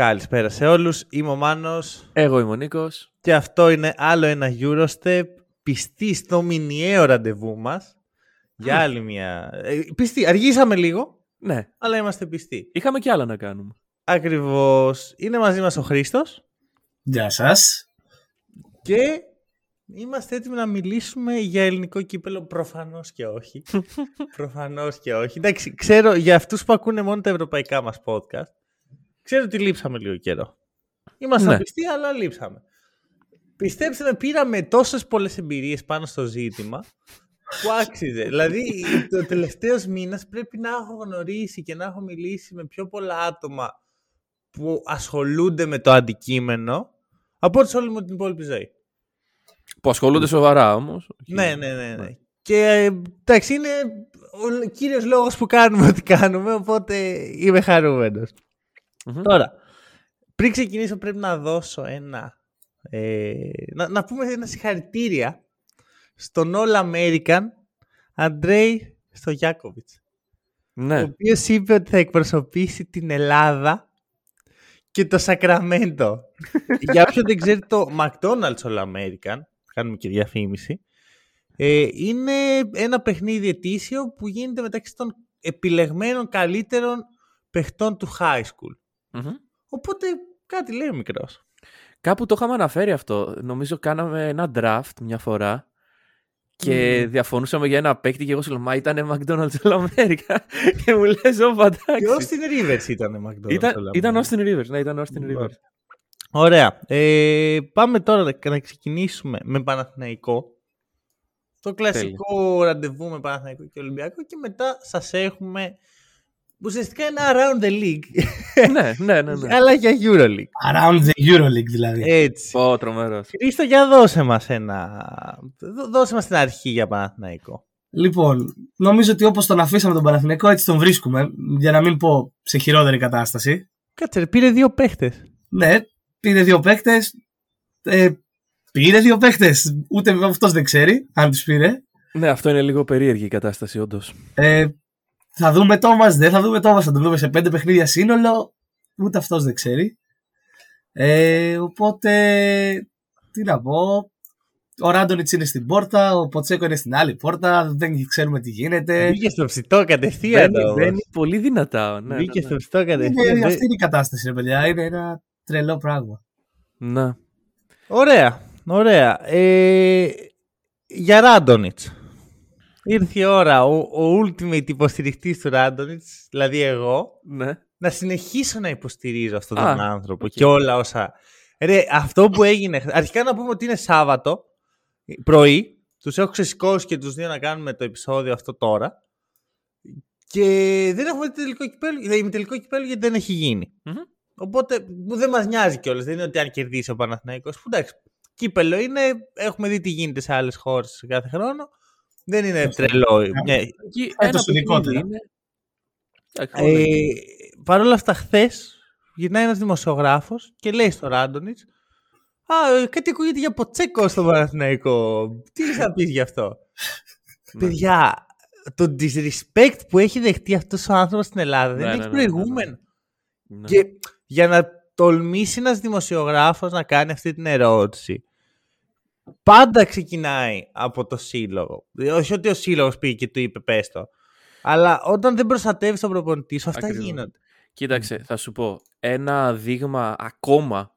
Καλησπέρα σε όλους. Είμαι ο Μάνος. Εγώ είμαι ο Νίκος. Και αυτό είναι άλλο ένα Eurostep πιστή στο μηνιαίο ραντεβού μας. Για άλλη μια... Ε, πιστή. Αργήσαμε λίγο. Ναι. Αλλά είμαστε πιστοί. Είχαμε κι άλλα να κάνουμε. Ακριβώς. Είναι μαζί μας ο Χρήστος. Γεια σας. Και είμαστε έτοιμοι να μιλήσουμε για ελληνικό κύπελο. Προφανώς και όχι. Προφανώς και όχι. Εντάξει, ξέρω για αυτούς που ακούνε μόνο τα ευρωπαϊκά μας podcast. Ξέρω ότι λείψαμε λίγο καιρό. Είμαστε Ναι. πιστοί, αλλά λείψαμε. Πιστέψτε με, πήραμε τόσες πολλές εμπειρίες πάνω στο ζήτημα που άξιζε. δηλαδή, το τελευταίος μήνας πρέπει να έχω γνωρίσει και να έχω μιλήσει με πιο πολλά άτομα που ασχολούνται με το αντικείμενο από ό,τι σε όλη μου την υπόλοιπη ζωή. Που ασχολούνται σοβαρά όμως. Ναι, ναι, ναι. ναι. Και ε, εντάξει, είναι ο κύριος λόγος που κάνουμε ό,τι κάνουμε, οπότε είμαι χαρούμενος. Μμμ. Τώρα, πριν ξεκινήσω πρέπει να δώσω ένα... Ε, να, να πούμε ένα συγχαρητήρια στον All American Αντρέι Στογιάκοβιτς, ο Ναι. οποίος είπε ότι θα εκπροσωπήσει την Ελλάδα και το Σακραμέντο. Για όποιον δεν ξέρει το McDonald's All American, κάνουμε και διαφήμιση, ε, είναι ένα παιχνίδι ετήσιο που γίνεται μεταξύ των επιλεγμένων καλύτερων παιχτών του high school. Μμμ. Οπότε κάτι λέει ο μικρός. Κάπου το είχαμε αναφέρει αυτό. Νομίζω κάναμε ένα draft μια φορά και Μμμ. διαφωνούσαμε για ένα παίκτη και εγώ σου λέω Μα ήταν McDonald's All America. και μου λες Ω Και παντάξει. Austin Rivers ήταν McDonald's. Ήταν, All ήταν American. Austin Rivers. Ναι, ήταν Austin Λοιπόν. Rivers. Ωραία. Ε, πάμε τώρα να- να ξεκινήσουμε με Παναθηναϊκό. Το κλασικό ραντεβού με Παναθηναϊκό και Ολυμπιακό και μετά σας έχουμε ουσιαστικά ένα around the league ναι, ναι, ναι. ναι. αλλά για Euroleague. Around the Euroleague δηλαδή. Έτσι. Πω, τρομερός. Χρήστο, για δώσε μας ένα... δώ- Δώσε μας την αρχή για Παναθηναϊκό. Λοιπόν, νομίζω ότι όπως τον αφήσαμε τον Παναθηναϊκό έτσι τον βρίσκουμε, για να μην πω σε χειρότερη κατάσταση. Κάτσε, ρε, πήρε δύο παίχτες. Ναι, πήρε δύο παίκτες. Ε, πήρε δύο παίκτες. Ούτε αυτός δεν ξέρει αν τους πήρε. Ναι, αυτό είναι λίγο περίεργη η κατάσταση, όντως. Ε, θα δούμε Τόμας, δεν θα δούμε Τόμας, θα τον δούμε σε πέντε παιχνίδια σύνολο. Ούτε αυτός δεν ξέρει. Ε, οπότε, τι να πω. Ο Ράντονιτς είναι στην πόρτα, ο Ποτσέκο είναι στην άλλη πόρτα, δεν ξέρουμε τι γίνεται. Μπήκε στο ψητό κατευθείαν. Μπαίνει, όμως. μπαίνει πολύ δυνατά. Ναι, Μπήκε ναι, στο ψητό κατευθείαν. Είναι, Δεν- αυτή είναι η κατάσταση, ρε παιδιά. Είναι ένα τρελό πράγμα. ναι. Ναι. Ωραία, ωραία. Ε, για Ράντονιτς. Ήρθε η ώρα ο, ο ultimate υποστηριχτής του Ράντονιτς, δηλαδή εγώ, ναι. να συνεχίσω να υποστηρίζω αυτόν Α, τον άνθρωπο οκ. και όλα όσα... Ρε, αυτό που έγινε... Αρχικά να πούμε ότι είναι Σάββατο, πρωί, τους έχω ξεσηκώσει και τους δύο να κάνουμε το επεισόδιο αυτό τώρα και δεν έχουμε δει τελικό κυπέλο, δηλαδή τελικό κυπέλο γιατί δεν έχει γίνει. Μμμ. Οπότε που δεν μας νοιάζει κιόλας. Δεν είναι ότι αν κερδίσει ο Παναθηναϊκός που εντάξει, κύπελο είναι. Έχουμε δει τι γίνεται σε άλλες χώρες κάθε χρόνο. Δεν είναι Αυτό. τρελό. Ναι. Εκεί Ε, ένα το ειδικότερα. παιχνίδι είναι. Εντάξει, όλα είναι. Ε, Παρ' όλα αυτά, χθες γυρνάει ένας δημοσιογράφος και λέει στο Ράντονιτς. Α, ε, κάτι ακούγεται για ποτσέκο στο Παναθηναϊκό. Τι θες να πεις γι' αυτό; Ναι. Παιδιά, το disrespect που έχει δεχτεί αυτός ο άνθρωπος στην Ελλάδα δεν Ναι, έχει ναι, ναι, ναι, ναι. προηγούμενο. Ναι. Και για να τολμήσει ένας δημοσιογράφος να κάνει αυτή την ερώτηση, πάντα ξεκινάει από το σύλλογο. Όχι ότι ο σύλλογος πήγε και του είπε πες το. Αλλά όταν δεν προστατεύεις τον προπονητή σου, αυτά Ακριβώς. γίνονται. Κοίταξε, θα σου πω. Ένα δείγμα ακόμα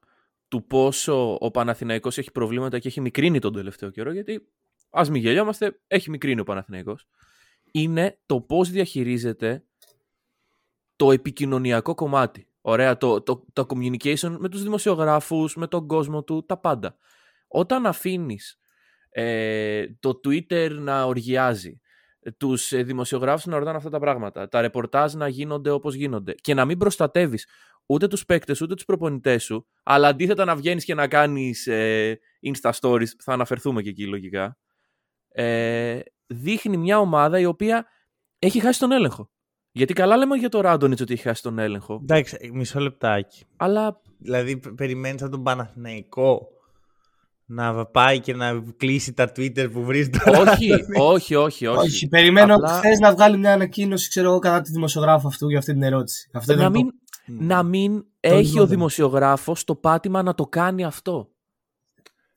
του πόσο ο Παναθηναϊκός έχει προβλήματα και έχει μικρύνει τον τελευταίο καιρό, γιατί ας μην γελιόμαστε, έχει μικρύνει ο Παναθηναϊκός, είναι το πώς διαχειρίζεται το επικοινωνιακό κομμάτι. Ωραία, το, το, το communication με τους δημοσιογράφους, με τον κόσμο του, τα πάντα. Όταν αφήνεις ε, το Twitter να οργιάζει, τους ε, δημοσιογράφους να ρωτάνε αυτά τα πράγματα, τα ρεπορτάζ να γίνονται όπως γίνονται και να μην προστατεύεις ούτε τους παίκτες ούτε τους προπονητές σου, αλλά αντίθετα να βγαίνεις και να κάνεις ε, Insta Stories, θα αναφερθούμε και εκεί λογικά, ε, δείχνει μια ομάδα η οποία έχει χάσει τον έλεγχο. Γιατί καλά λέμε για το Ράντονιτς ότι έχει χάσει τον έλεγχο, Εντάξει, μισό λεπτάκι. αλλά Δηλαδή, π- περιμένεις από τον Παναθηναϊκό να πάει και να κλείσει τα Twitter που βρίζει το όχι, όχι, όχι, όχι. Όχι, περιμένω Απλά- χθε να βγάλει μια ανακοίνωση, ξέρω εγώ, κατά τη δημοσιογράφου αυτού για αυτή την ερώτηση. Αυτό να ήταν μην, το... να μην έχει ο δημοσιογράφος το πάτημα να το κάνει αυτό.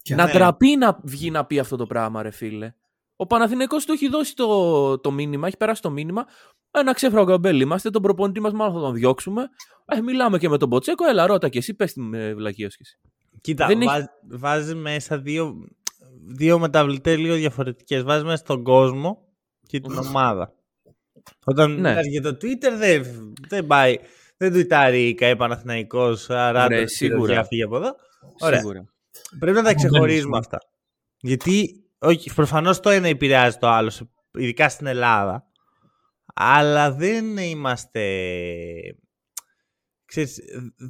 Και να ναι. ντραπεί να βγει να πει αυτό το πράγμα, ρε φίλε. Ο Παναθηναϊκός του έχει δώσει το, το μήνυμα, έχει περάσει το μήνυμα. Ένα ξέφραγο αμπέλι είμαστε, τον προπονητή μας μάλλον θα τον διώξουμε. Ε, μιλάμε και με τον Ποτσέκο, έλα ρώτα και εσύ, πες την ε, βλακία σου κι εσύ. Κοίτα, Δεν έχει- βάζ- βάζει μέσα δύο, δύο μεταβλητές λίγο διαφορετικές. Βάζεις μέσα τον κόσμο και την ομάδα. Όταν Ναι. μιλάς για το Twitter δεν, δεν πάει. Δεν τουιτάρει η ΚΑΕ Παναθηναϊκός, άρα Βρε, το σίγουρα. για φύγε από εδώ. Ωραία. Σίγουρα. Πρέπει να τα Δεν ξεχωρίζουμε είναι. αυτά. Γιατί, όχι, προφανώς το ένα επηρεάζει το άλλο, σε- ειδικά στην Ελλάδα. Αλλά δεν είμαστε... Ξέρεις,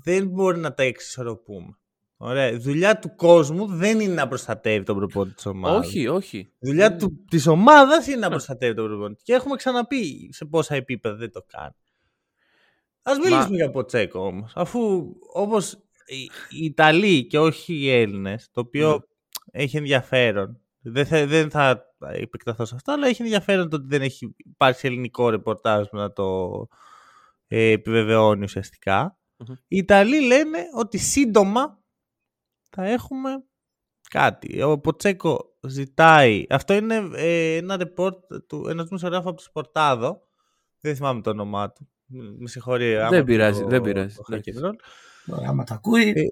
δεν μπορεί να τα εξισορροπούμε. Ωραία. Η δουλειά του κόσμου δεν είναι να προστατεύει τον προπόνητη της ομάδας. Όχι, όχι. Η δουλειά του, της ομάδας είναι να προστατεύει τον προπόνητη. Και έχουμε ξαναπεί σε πόσα επίπεδα δεν το κάνει. Ας μιλήσουμε για Ποτσέκο όμως. Αφού όπως οι, οι Ιταλοί και όχι οι Έλληνες, το οποίο Ναι. έχει ενδιαφέρον. Δεν θα, δεν θα επεκταθώ σε αυτό, αλλά έχει ενδιαφέρον το ότι δεν έχει υπάρξει ελληνικό ρεπορτάζ που να το ε, επιβεβαιώνει ουσιαστικά. Μμμ. Οι Ιταλοί λένε ότι σύντομα θα έχουμε κάτι. Ο Ποτσέκο ζητάει. Αυτό είναι ε, ένα report του ενό δημοσιογράφου από το Σπορτάδο. Δεν θυμάμαι το όνομά του. Με συγχωρεί. άμα Δεν το- πειράζει, το- δεν πειράζει. το Εντάξει. hack and roll. Ωραία, άμα τα ακούει. Ε,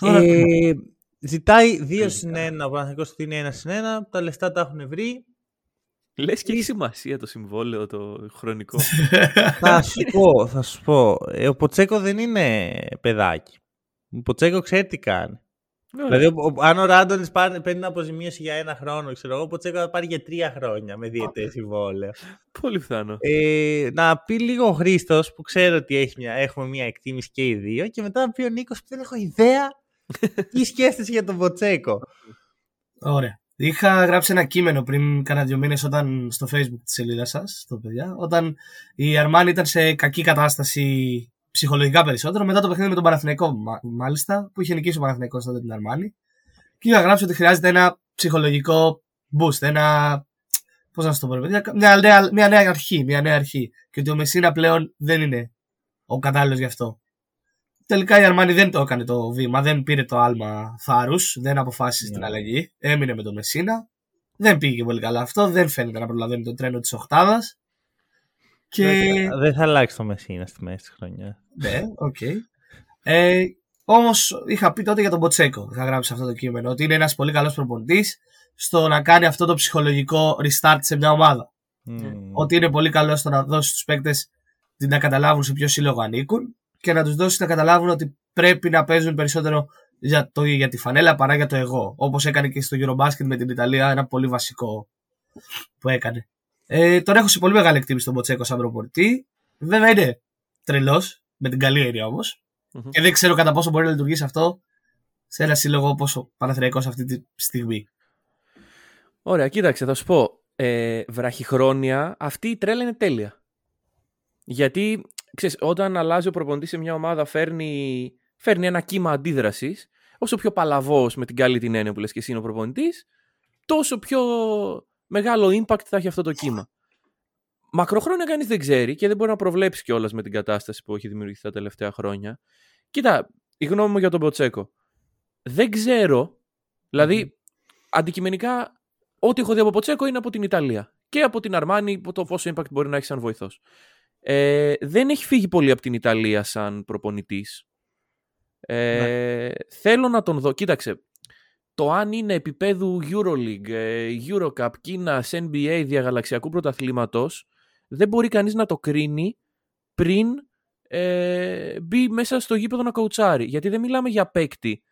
τώρα Ε, ζητάει 2 Καλύτερα. συν 1. Ο Παναθηναϊκός δίνει 1 συν 1. Τα λεφτά τα έχουν βρει. Λες και έχει σημασία το συμβόλαιο το χρονικό. θα σου πω, θα σου πω. Ε, ο Ποτσέκο δεν είναι παιδάκι. Ο Ποτσέκο ξέρει τι κάνει. Δηλαδή, ο- ο- αν ο Ράντονη παίρνει την αποζημίωση για ένα χρόνο, ξέρω εγώ, ο Ποτσέκο θα πάρει για τρία χρόνια με διαιτέ συμβόλαιο. Πολύ πιθανό. Ε, να πει λίγο ο Χρήστος που ξέρω ότι έχει μια, έχουμε μια εκτίμηση και οι δύο, και μετά να πει ο Νίκος που δεν έχω ιδέα τι σκέφτεσαι για τον Ποτσέκο. Ωραία. Είχα γράψει ένα κείμενο πριν κάνα δύο μήνες όταν, στο facebook της σελίδας σας, στο παιδιά, όταν η Αρμάνη ήταν σε κακή κατάσταση ψυχολογικά περισσότερο, μετά το παιχνίδι με τον Παναθηναϊκό μα- μάλιστα, που είχε νικήσει ο Παναθηναϊκός τότε την Αρμάνη. Και είχα γράψει ότι χρειάζεται ένα ψυχολογικό boost, ένα, πώς να σου το πω ρε παιδιά, μια νέα, μια νέα αρχή, μια νέα αρχή. Και ότι ο Μεσίνα πλέον δεν είναι ο κατάλληλος γι' αυτό. Τελικά η Αρμάνη δεν το έκανε το βήμα, δεν πήρε το άλμα θάρρους, δεν αποφάσισε Ναι. την αλλαγή. Έμεινε με τον Μεσίνα. Δεν πήγε πολύ καλά αυτό, δεν φαίνεται να προλαβαίνει το τρένο της οχτάδας. Και. Δεν, θα- δεν θα αλλάξει το Μεσίνα στη μέση της χρονιάς. ναι, οκ. Ε, Όμως είχα πει τότε για τον Ποτσέκο, είχα γράψει αυτό το κείμενο, ότι είναι ένας πολύ καλός προπονητής στο να κάνει αυτό το ψυχολογικό restart σε μια ομάδα. Μμμ. Ότι είναι πολύ καλό στο να δώσει στους παίκτες να καταλάβουν σε ποιο σύλλογο ανήκουν και να τους δώσει να καταλάβουν ότι πρέπει να παίζουν περισσότερο για, το, για τη φανέλα παρά για το εγώ. Όπως έκανε και στο Eurobasket με την Ιταλία, ένα πολύ βασικό που έκανε. Ε, τον έχω σε πολύ μεγάλη εκτίμηση τον Μποτσέκο σαν προπονητή. Βέβαια είναι τρελός, με την καλή έννοια όμως. Μμμ. Και δεν ξέρω κατά πόσο μπορεί να λειτουργήσει αυτό σε ένα σύλλογο όπως ο Παναθηναϊκός αυτή τη στιγμή. Ωραία, κοίταξε, θα σου πω. Ε, βραχυχρόνια, αυτή η τρέλα είναι τέλεια. Γιατί, ξέρεις, όταν αλλάζει ο προπονητής σε μια ομάδα φέρνει, φέρνει ένα κύμα αντίδρασης, όσο πιο παλαβός με την καλή την έννοια που λες και εσύ είναι ο προπονητής, τόσο πιο μεγάλο impact θα έχει αυτό το κύμα. Μακροχρόνια κανείς δεν ξέρει και δεν μπορεί να προβλέψει κιόλας με την κατάσταση που έχει δημιουργηθεί τα τελευταία χρόνια. Κοίτα, η γνώμη μου για τον Ποτσέκο. Δεν ξέρω, δηλαδή αντικειμενικά ό,τι έχω δει από Ποτσέκο είναι από την Ιταλία και από την Αρμάνη που το πόσο impact μπορεί να έχει σαν βοηθός. Ε, δεν έχει φύγει πολύ από την Ιταλία σαν προπονητής. Ε, Θέλω να τον δω. Κοίταξε, το αν είναι επίπεδου Euroleague, ε, Eurocup, Κίνας, NBA, διαγαλαξιακού πρωταθλήματος, δεν μπορεί κανείς να το κρίνει πριν ε, μπει μέσα στο γήπεδο να κοουτσάρει. Γιατί δεν μιλάμε για παίκτη.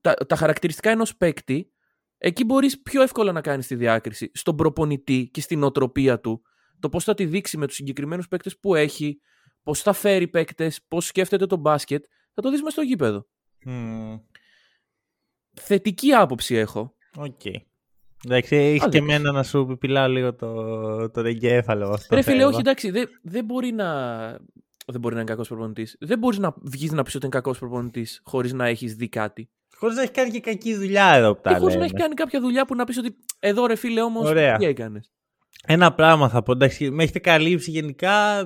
Τα, τα χαρακτηριστικά ενός παίκτη, εκεί μπορείς πιο εύκολα να κάνεις τη διάκριση. Στον προπονητή και στη νοοτροπία του. Το πώς θα τη δείξει με τους συγκεκριμένους παίκτες που έχει, πώς θα φέρει παίκτες, πώς σκέφτεται το μπάσκετ, θα το δεις μέσα στο γήπεδο. Μμμ. Θετική άποψη έχω. Οκ. Εντάξει, έχεις Άντε. και εμένα να σου πιπιλάω λίγο το, το εγκέφαλο. αυτό Ρε φίλε, θέμα. όχι, εντάξει, δεν, δεν μπορεί να. Δεν μπορεί να είναι κακός προπονητής. Δεν μπορείς να βγεις να πεις ότι είναι κακός προπονητής χωρίς να έχεις δει κάτι. Χωρίς να έχεις κάνει και κακή δουλειά εδώ που τα Και χωρίς να λέμε. έχεις κάνει κάποια δουλειά που να πεις ότι εδώ ρε φίλε όμως Ωραία. τι έκανες. Ένα πράγμα θα πω. Εντάξει, με έχετε καλύψει γενικά.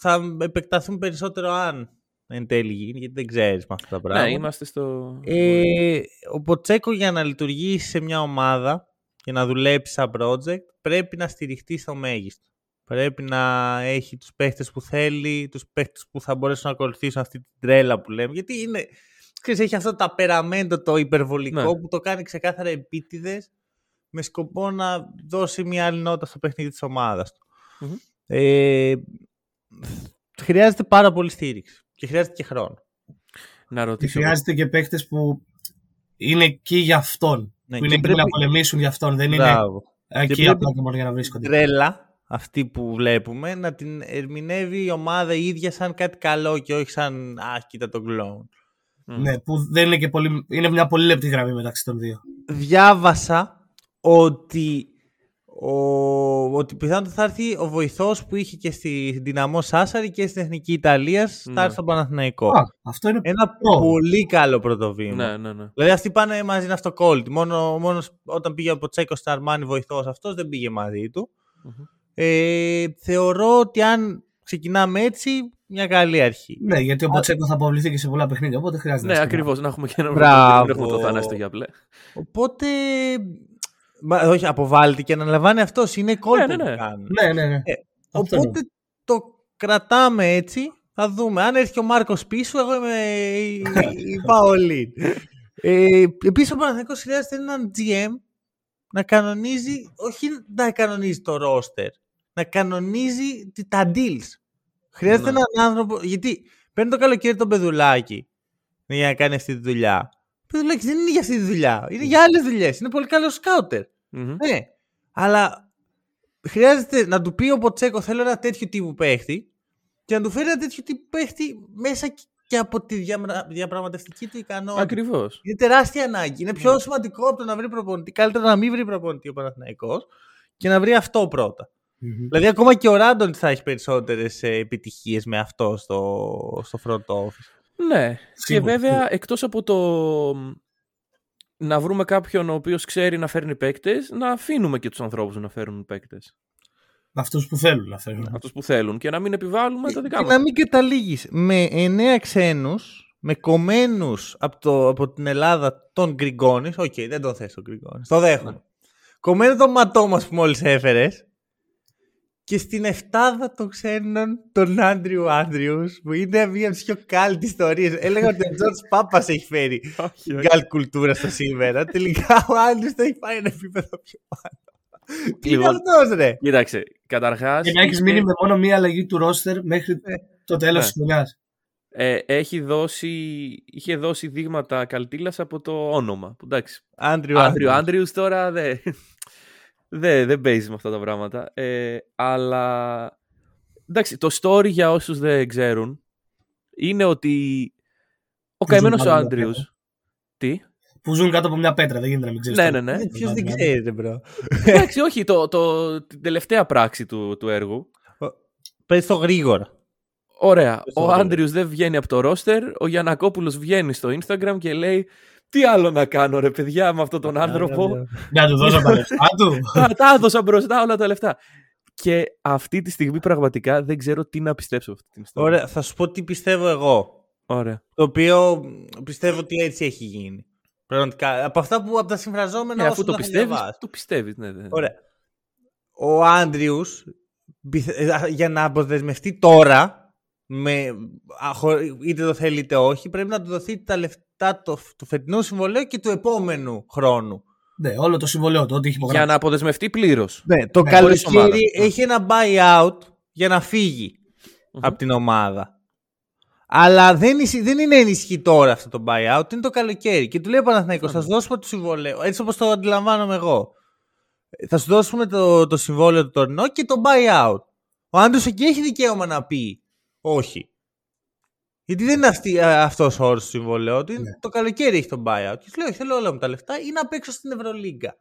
Θα επεκταθούν περισσότερο αν εν τέλει γίνει, γιατί δεν ξέρεις με αυτά τα πράγματα. Ναι, είμαστε στο. Ε, ο Ποτσέκο για να λειτουργήσει σε μια ομάδα και να δουλέψει σαν project πρέπει να στηριχτεί στο μέγιστο. Πρέπει να έχει τους παίχτες που θέλει, τους παίχτες που θα μπορέσουν να ακολουθήσουν αυτή την τρέλα που λέμε. Γιατί είναι, ξέρεις, έχει αυτό το απεραμέντο, το υπερβολικό Ναι. που το κάνει ξεκάθαρα επίτηδες με σκοπό να δώσει μια άλλη νότα στο παιχνίδι της ομάδας του. Μμμ. Ε, χρειάζεται πάρα πολύ στήριξη και χρειάζεται και χρόνο. Να Και ρωτήσω. χρειάζεται και παίκτες που είναι εκεί για αυτόν. Ναι, που και είναι εκεί πρέπει- να πολεμήσουν για αυτόν. Δεν είναι Μπράβο. εκεί πρέπει- απλά και μόνο για να βρίσκονται. τρέλα αυτή που βλέπουμε να την ερμηνεύει η ομάδα η ίδια σαν κάτι καλό και όχι σαν «Α, κοίτα τον κλόουν». Μμ. Ναι, που δεν είναι και πολύ. Είναι μια πολύ λεπτή γραμμή μεταξύ των δύο. Διάβασα ότι, ο, ότι πιθανότατα θα έρθει ο βοηθός που είχε και στη Δυναμό Σάσαρη και στην Εθνική Ιταλίας θα Ναι. έρθει στον Παναθηναϊκό. Α, αυτό είναι. Ένα Ω. πολύ καλό πρώτο βήμα. Ναι, ναι, ναι. Δηλαδή αυτοί πάνε μαζί είναι αυτοκόλλητοι. Μόνο, μόνος όταν πήγε από Τσέκο στα Αρμάνι βοηθός αυτός δεν πήγε μαζί του. Μμμ. Ε, θεωρώ ότι αν ξεκινάμε έτσι, μια καλή αρχή. Ναι, γιατί ο Ποτσέκο θα αποβληθεί και σε πολλά παιχνίδια. Οπότε χρειάζεται. Ναι, να ακριβώς. Να έχουμε και ένα Μπράβο. Δεν έχουμε το θανάστο για πλέ. Οπότε. Μα, όχι, αποβάλλεται και αναλαμβάνει αυτό. Είναι κόλπο ναι, ναι. που κάνουν. Ναι, ναι, ναι. Αυτό Οπότε το κρατάμε έτσι. Θα δούμε. Αν έρθει και ο Μάρκος πίσω, εγώ είμαι η, η Παολίν. Ε, Επίσης, ο Παναθηναϊκός χρειάζεται έναν GM να κανονίζει, όχι να κανονίζει το roster, να κανονίζει τη- τα deals. Χρειάζεται Ναι. έναν άνθρωπο. Γιατί παίρνει το καλοκαίρι τον παιδουλάκι για να κάνει αυτή τη δουλειά. Ο παιδουλάκι δεν είναι για αυτή τη δουλειά. Είναι για άλλες δουλειές. Είναι πολύ καλό σκάουτερ. Μμμ. Ναι. Αλλά χρειάζεται να του πει ο Ποτσέκο θέλω ένα τέτοιο τύπου παίχτη και να του φέρει ένα τέτοιο τύπου παίχτη μέσα και από τη διαμρα- διαπραγματευτική του ικανότητα. Ακριβώς. Είναι τεράστια ανάγκη. Είναι πιο σημαντικό από το να βρει προπονητή. Καλύτερα να μην βρει προπονητή ο Παναθηναϊκός και να βρει αυτό πρώτα. Μμμ. Δηλαδή, ακόμα και ο Ράντον θα έχει περισσότερες επιτυχίες με αυτό στο, στο front office. Ναι. Και Σίγουρα, βέβαια, σίγουρα. εκτός από το να βρούμε κάποιον ο οποίος ξέρει να φέρνει παίκτες, να αφήνουμε και τους ανθρώπους να φέρουν παίκτες. Αυτούς που θέλουν να φέρουν. Αυτούς που θέλουν και να μην επιβάλλουμε τα δικά Και μας. να μην καταλήγεις με εννέα ξένους, με κομμένους από, το- από την Ελλάδα τον Γκριγκόνης. Οκ, δεν τον θες τον Γκριγκόνης. Το δέχομαι. Ναι. Κομμένο τον Ματόμα που μόλις έφερες. Και στην εφτάδα των ξένων τον Άντριου Άντριου, που είναι μία από τις πιο κάλτες ιστορίες. Έλεγα ότι ο Τζορτζ Πάπας έχει φέρει Όχι, όχι. καλτ κουλτούρα στο σήμερα. Τελικά ο Άντριου το έχει πάει ένα επίπεδο πιο πάνω. Τι είναι Λοιπόν, αυτός, ρε; Κοίταξε, καταρχάς. Και να έχεις μείνει με μόνο μία αλλαγή του ρόστερ μέχρι Ναι. το τέλος Ναι. της χρονιάς. Ε, έχει δώσει, είχε δώσει δείγματα καλτίλας από το όνομα. Που εντάξει. Άντριου Άντριου Άντριου. Άντριου τώρα δεν δεν δεν παίζει με αυτά τα πράγματα. Ε, αλλά εντάξει, το story για όσους δεν ξέρουν είναι ότι ο Τι ζουν καημένος ο πάνω από Άντριου. μια Τι; Που ζουν κάτω από μια πέτρα, δεν γίνεται να μην ξέρεις. Ναι, ναι, ναι. Ποιος δεν ξέρει, ρε, bro. Εντάξει, όχι, το, το, την τελευταία πράξη του, του έργου. Πες το γρήγορα. Ωραία. Πες Ο το γρήγορα. Άντριους δεν βγαίνει από το ρόστερ. Ο Γιανακόπουλος βγαίνει στο Instagram και λέει: Τι άλλο να κάνω, ρε παιδιά, με αυτόν τον άνθρωπο; Να του δώσω τα λεφτά του. Τα, τα έδωσα μπροστά όλα τα λεφτά. Και αυτή τη στιγμή πραγματικά δεν ξέρω τι να πιστέψω αυτή την ιστορία. Ωραία, θα σου πω τι πιστεύω εγώ. Ωραία. Το οποίο πιστεύω ότι έτσι έχει γίνει. Πραγματικά. Από αυτά που από τα συμφραζόμενα Ναι, όσο αφού το τα πιστεύεις, διαβάσεις. το πιστεύεις. Ναι, ναι. Ωραία. Ο Άντριους για να αποδεσμευτεί τώρα, με, α, χω- είτε το θέλει είτε όχι, πρέπει να του δοθεί τα λεφτά του, του φετινού συμβολέου και του επόμενου χρόνου. Ναι, όλο το συμβολέο του, ό,τι έχει Για υπογράψει. να αποδεσμευτεί πλήρως. Ναι, το Ναι, χωρίς ομάδα. καλοκαίρι Ναι. έχει ένα buyout για να φύγει από την ομάδα. Αλλά δεν, ισχύ- δεν είναι ενισχύ τώρα αυτό το buyout, είναι το καλοκαίρι. Και του λέει ο Παναθηναϊκός, θα σου δώσουμε το συμβόλαιο, έτσι όπως το αντιλαμβάνομαι εγώ. Θα σου δώσουμε το, το συμβόλαιο του τωρινό και το buyout. Ο Άντρος εκεί έχει δικαίωμα να πει όχι. Γιατί δεν είναι αυτή, α, αυτός ο όρος του συμβολέου του, είναι Ναι. το καλοκαίρι έχει το buyout. Και σου λέει, όχι, θέλω όλα μου τα λεφτά ή να παίξω στην Ευρωλίγκα.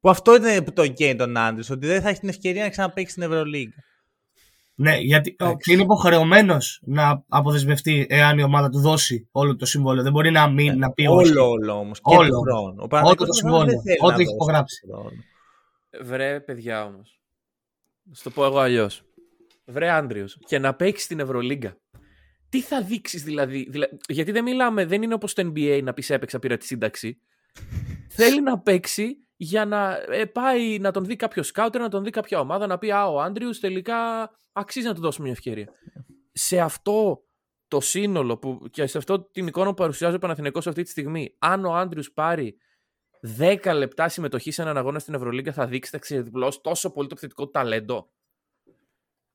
Που αυτό είναι που το καίει τον Άντρης, ότι δεν θα έχει την ευκαιρία να ξαναπαίξει στην Ευρωλίγκα. Ναι, γιατί ο- Εντάξει. και είναι υποχρεωμένος να αποδεσμευτεί εάν η ομάδα του δώσει όλο το συμβόλαιο. Δεν μπορεί να μην να πει όχι. Όλο, όλο όμως. Και Όλο. του χρόνου. Ο Όλο Παναθηναϊκός το δεν συμβόλαιο. θέλει Ό,τι να έχει δώσει υπογράψει. τον χρόνο. Βρε, παιδιά όμως. Στο πω εγώ αλλιώς. Βρε, Άντριος. Και να παίξεις στην Ευρωλίγκα. τι θα δείξεις δηλαδή, δηλα- Γιατί δεν μιλάμε, δεν είναι όπως το NBA να πεις έπαιξα, πήρα τη σύνταξη. Θέλει να παίξει για να ε, πάει να τον δει κάποιος σκάουτερ, να τον δει κάποια ομάδα, να πει Α, ο Άντριου τελικά αξίζει να του δώσουμε μια ευκαιρία. Σε αυτό το σύνολο που, και σε αυτό την εικόνα που παρουσιάζει ο Παναθηναϊκός αυτή τη στιγμή, αν ο Άντριου πάρει 10 λεπτά συμμετοχή σε έναν αγώνα στην Ευρωλίγκα, θα δείξει, θα ξεδιπλώσει τόσο πολύ το επιθετικό του ταλέντο.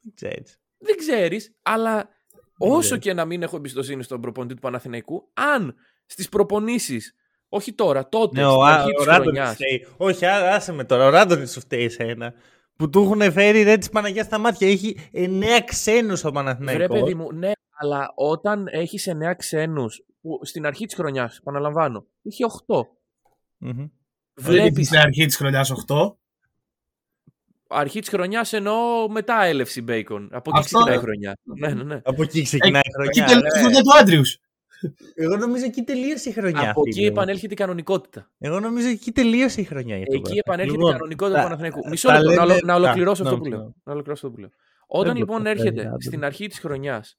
Δεν ξέρεις. Δεν ξέρεις, αλλά όσο ξέρω. και να μην έχω εμπιστοσύνη στον προπονητή του Παναθηναϊκού, αν στις προπονήσεις, όχι τώρα, τότε, Ναι, ο, στην Α- αρχή ο της Ράντονιτς χρονιάς. φταίει. Όχι, α- άσε με τώρα. Ο Ράντονιτ σου φταίει εσένα. Που του έχουν φέρει ρε τη Παναγία στα μάτια. Έχει εννέα ξένους στο Βρε, Παναθηναϊκό. παιδί μου, ναι, αλλά όταν έχεις εννέα ξένους, που στην αρχή της χρονιάς, επαναλαμβάνω, είχε 8. Μμμ. Βλέπεις. Στην αρχή της χρονιάς 8. Αρχή της χρονιάς εννοώ μετά έλευση Bacon. Από εκεί Αυτό, ξεκινάει η ε. χρονιά. Ναι, ναι, ναι. Από εκεί ξεκινάει η Εκεί χρονιά. τελείωσε η ναι. χρονιά του Άντριους. Εγώ νομίζω εκεί τελείωσε η χρονιά. Από εκεί φίλε μου. επανέλχεται η κανονικότητα. Εγώ νομίζω εκεί τελείωσε η χρονιά. για το Εκεί Παναθηναϊκό. επανέρχεται Λοιπόν, η κανονικότητα τα- του Παναθηναϊκού. τα Μισό λεπτό, να, λέμε- ολο- να ολοκληρώσω Α, αυτό που ναι, λέω. ναι. Να ολοκληρώσω αυτό που λέω. Όταν Δεν λοιπόν το έρχεται προφέρει, στην άντε. αρχή της χρονιάς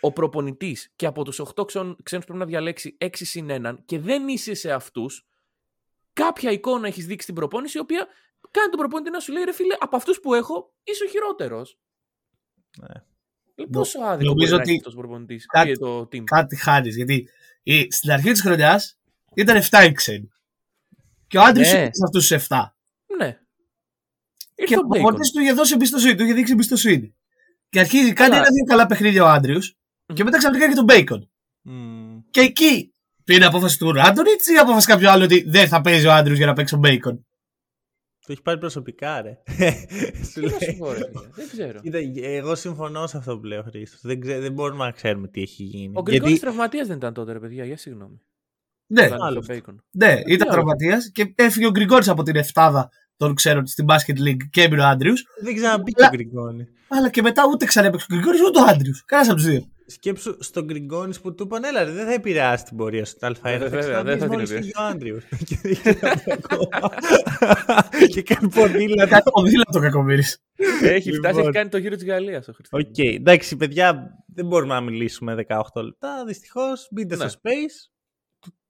ο προπονητής και από τους 8 ξένους πρέπει να διαλέξει 6 συν 1 και δεν είσαι σε αυτούς, κάποια εικόνα έχεις δείξει στην προπόνηση η οποία κάνει τον προπονητή να σου λέει ρε φίλε, από αυτούς που έχω είσαι ο χειρότερος. Ναι. Πόσο άδικο νομίζω μπορεί να ότι έχεις αυτό ο προπονητή κάτι- και το team. Κάτι χάνεις. Γιατί η- στην αρχή της χρονιάς ήταν 7 οι ξένοι. Και ο Άντριου Ναι. ήταν σε αυτούς του 7. Ναι. Και Ήρθε ο ο Bacon. προπονητής του είχε δώσει εμπιστοσύνη, του είχε δείξει εμπιστοσύνη. Και αρχίζει κάτι Καλά. ένα-δύο καλά παιχνίδια ο Άντριους και μετά ξαφνικά και τον Μπέικον. Μμμ. Και εκεί πήρε απόφαση του Ράντονιτς ή απόφαση κάποιου άλλου ότι δεν θα παίζει ο Άντριους για να παίξει ο Μπέικον. Το έχει πάρει προσωπικά, ρε. Σου Τι να σου λέει. πω, ρε φίλε, Δεν ξέρω. Κοίτα, εγώ συμφωνώ σε αυτό που λέει ο Χρήστος. Δεν, ξέ- δεν μπορούμε να ξέρουμε τι έχει γίνει. Ο Γκριγκόνη τραυματίας δεν ήταν τότε, ρε παιδιά, για συγγνώμη. Ναι, Όταν άλλο ήρθε ο Bacon. ναι, ήταν άλλο. τραυματίας και έφυγε ο Γκριγκόνη από την εφτάδα των ξένων στην Basket League και έμπαινε ο Άντριους. δεν ξαναμπήκε ο Γκριγκόνη. Αλλά και μετά ούτε ξανά έπαιξε ο Γκριγκόνη ούτε ο Άντριους. Κανένας από τους δύο. Σκέψου στον Γκριγκόνης που του είπαν, έλα, ρε, δεν θα επηρεάσει την πορεία σου. Τα Α1 Ε, θα βέβαια, δεν θα την ξαναμπείς μόλις επηρεάσει. φύγει ο Άντριου. Και δεν έχει κάνει ακόμα. Και κάνει ποδήλατο. Κάτι ποδήλατο κακομοίρης. Έχει φτάσει, Λοιπόν. έχει κάνει το γύρο της Γαλλίας ο Χριστιανός. Οκ, εντάξει, παιδιά, δεν μπορούμε να μιλήσουμε 18 λεπτά. Δυστυχώς, μπείτε Ναι. στο Space,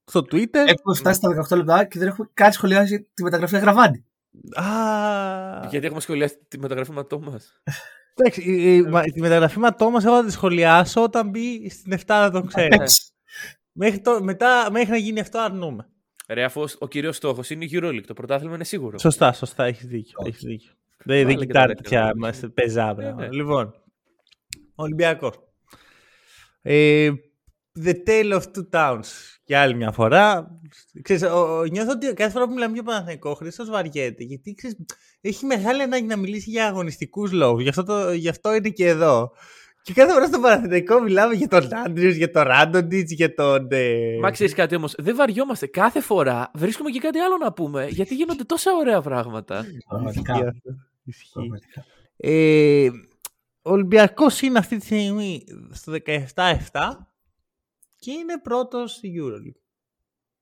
στο Twitter. Έχουμε φτάσει στα 18 λεπτά και δεν έχουμε καν σχολιάσει τη μεταγραφή Αγραβάνη. Α, Γιατί έχουμε σχολιάσει τη μεταγραφή Ματώμας. εντάξει, η- η- μα- τη μεταγραφή Ματώμα εγώ θα τη σχολιάσω όταν μπει στην 7 των ξέρεις. μέχρι, το, μετά, μέχρι να γίνει αυτό αρνούμε. Ρε, αφού ο κύριος στόχος είναι η EuroLeague, το πρωτάθλημα είναι σίγουρο. Σωστά, σωστά, έχεις δίκιο. Όχι. Έχεις δίκιο. Δεν, δεν και τα κοιτάτε δεύτερα. πια είμαστε πεζά πράγματα. ναι. Λοιπόν, Ολυμπιακό. Ε, the Tale of Two Towns. Για άλλη μια φορά. Ξέρεις, ο, ο- νιώθω ότι κάθε φορά που μιλάμε για Παναθηναϊκό, ο Χρήστος βαριέται. Γιατί ξέρεις, έχει μεγάλη ανάγκη να μιλήσει για αγωνιστικούς λόγους. Γι' αυτό, το, γι' αυτό είναι και εδώ. Και κάθε φορά στο Παναθηναϊκό μιλάμε για τον Άντριος, για τον Ράντοντιτς, για τον... Ε... Μα ξέρεις κάτι όμως, δεν βαριόμαστε. Κάθε φορά βρίσκουμε και κάτι άλλο να πούμε, γιατί γίνονται τόσα ωραία πράγματα. Ισχύει Πραγματικά. αυτό. Ισχύει. πραγματικά. Ε, ο Ολυμπιακός είναι αυτή τη στιγμή στο 17-7 και είναι πρώτος στη EuroLeague.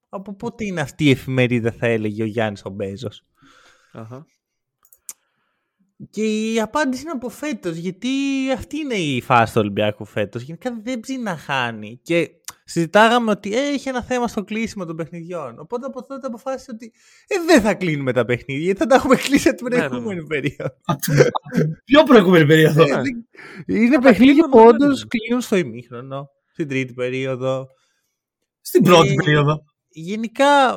Από πότε είναι αυτή η εφημερίδα θα έλεγε ο Γιάννης ο Μπέζος; Αχα. Και η απάντηση είναι από φέτος, γιατί αυτή είναι η φάση του Ολυμπιακού φέτος. Γενικά δεν ψήνει να χάνει. Και συζητάγαμε ότι ε, έχει ένα θέμα στο κλείσιμο των παιχνιδιών. Οπότε από τότε αποφάσισε ότι ε, δεν θα κλείνουμε τα παιχνίδια, γιατί θα τα έχουμε κλείσει από την Ναι, ναι, ναι. προηγούμενη περίοδο. Από την- από την Πιο προηγούμενη περίοδο. Ναι. Είναι τα παιχνίδια κλείνουμε που με όντως μένα. κλείνουν στο ημίχρονο, στην τρίτη περίοδο. Στην πρώτη Ε, περίοδο. Γενικά,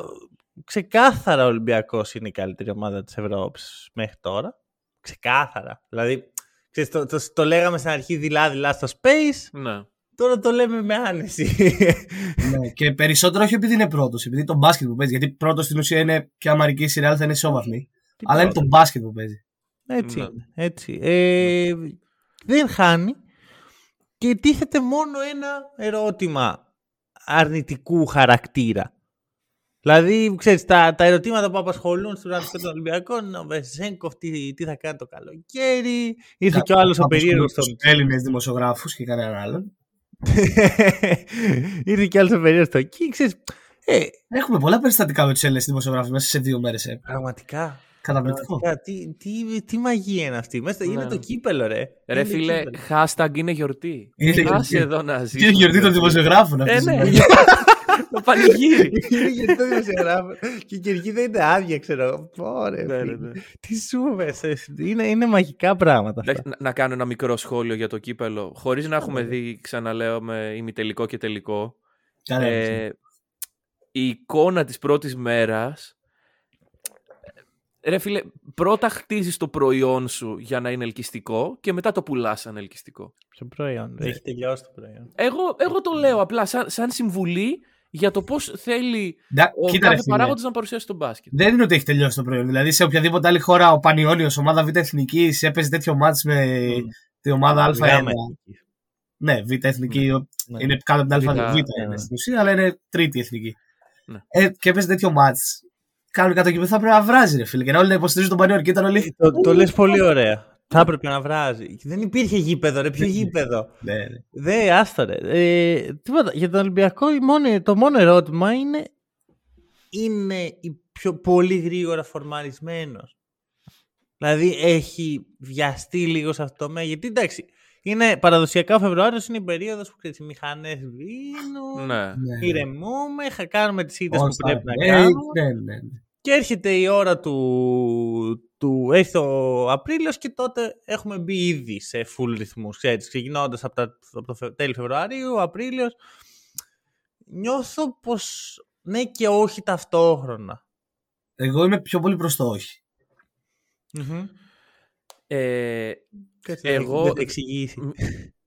ξεκάθαρα ο Ολυμπιακός είναι η καλύτερη ομάδα της Ευρώπης μέχρι τώρα. Ξεκάθαρα. Δηλαδή, ξέρεις, το, το, το λέγαμε στην αρχή δειλά-δειλά στο Space, Ναι. τώρα το λέμε με άνεση. Ναι, και περισσότερο όχι επειδή είναι πρώτος, επειδή το μπάσκετ που παίζει. Γιατί πρώτος στην ουσία είναι και αμαρική σειρά θα είναι ισόμαθμη. Αλλά είναι το μπάσκετ που παίζει. Έτσι Ναι. είναι. Έτσι. Ε, δεν χάνει και τίθεται μόνο ένα ερώτημα αρνητικού χαρακτήρα. Δηλαδή, ξέρεις, τα, τα ερωτήματα που απασχολούν στον Ραμπιστό των Ολυμπιακών είναι ο Βεσσέγκοφ, τι, τι θα κάνει το καλοκαίρι. Ήρθε και ο άλλος ο περίεργος στον... Έλληνες δημοσιογράφους και κανέναν άλλον. Ήρθε και άλλος ο περίεργος στο εκεί, ξέρεις. Ε, Έχουμε πολλά περιστατικά με τους Έλληνες δημοσιογράφους μέσα σε δύο μέρες. Ε. πραγματικά. Καταπληκτικό. Τι, τι, τι μαγεία είναι αυτή. Μέσα, Είναι Ναι. το κύπελο, ρε. Ρε Είναι φίλε, κύπελλο. hashtag είναι γιορτή. Είναι Άσε γιορτή. εδώ να Και ζήσει. η γιορτή των δημοσιογράφων Ε, αυτή. ναι. τη στιγμή. Το πανηγύρι. Είναι γιατί το δημοσιογράφο. Και η κερκίδα είναι άδεια, ξέρω. εγώ. Πόρε, Ναι, ναι, φίλε. ναι. Τι σου πες, ε, είναι, είναι μαγικά πράγματα αυτά. Εντάξει, να- Να κάνω ένα μικρό σχόλιο για το κύπελο. Χωρίς να έχουμε δει, ξαναλέω, με ημιτελικό και τελικό. Καλά, Ε, η εικόνα της πρώτης μέρας Ρε φίλε, πρώτα χτίζεις το προϊόν σου για να είναι ελκυστικό και μετά το πουλάς σαν ελκυστικό. Ποιο προϊόν. Ναι. Έχει τελειώσει το προϊόν. Εγώ, εγώ το λέω απλά σαν, σαν συμβουλή για το πώς θέλει Ντα- ο Κοίτα, ρε κάθε φίλε. παράγοντας να παρουσιάσει τον μπάσκετ. Δεν είναι ότι έχει τελειώσει το προϊόν. Δηλαδή σε οποιαδήποτε άλλη χώρα ο Πανιόνιος, ομάδα Β' Εθνικής, έπαιζε τέτοιο μάτς με Μμ. την ομάδα Α1. Γάμα εθνικής. Ναι, Β' Εθνική Ναι. είναι κάτω από την Α2 Β', είναι ναι. στην ουσία, αλλά είναι τρίτη εθνική. Ναι. Ε, και έπαιζε τέτοιο μάτς. Κανονικά το κήπεδο θα πρέπει να βράζει, ρε φίλε. Και να όλοι να υποστηρίζουν τον Πανιόνιο. Και ήταν όλοι. Το, το λες πολύ ωραία. Θα έπρεπε να βράζει. Δεν υπήρχε γήπεδο, ρε. Ποιο γήπεδο; Ναι, ναι. Δε, άστα ρε. Ε, τίποτα. Για τον Ολυμπιακό η μόνη- το μόνο ερώτημα είναι είναι η πιο πολύ γρήγορα φορμαρισμένος. Δηλαδή έχει βιαστεί λίγο σε αυτό το μέγεθο. Γιατί εντάξει, είναι παραδοσιακά ο Φεβρουάριος είναι η περίοδος που ξέρεις, οι μηχανές βίνουν, Ναι. Ναι. ηρεμούμε, θα κάνουμε τις ήττες All που πρέπει να Star Break, κάνουμε. Ναι, ναι, ναι. Και έρχεται η ώρα του, του έρχεται ο Απρίλιος και τότε έχουμε μπει ήδη σε full ρυθμούς, ξέρεις, ξεκινώντας από, τα, από το Φε- τέλη Φεβρουαρίου, Απρίλιος. Νιώθω πως ναι και όχι ταυτόχρονα. Εγώ είμαι πιο πολύ προς το όχι. Ε, Κάτσε, Εγώ- Δεν θα εξηγήσει. μ-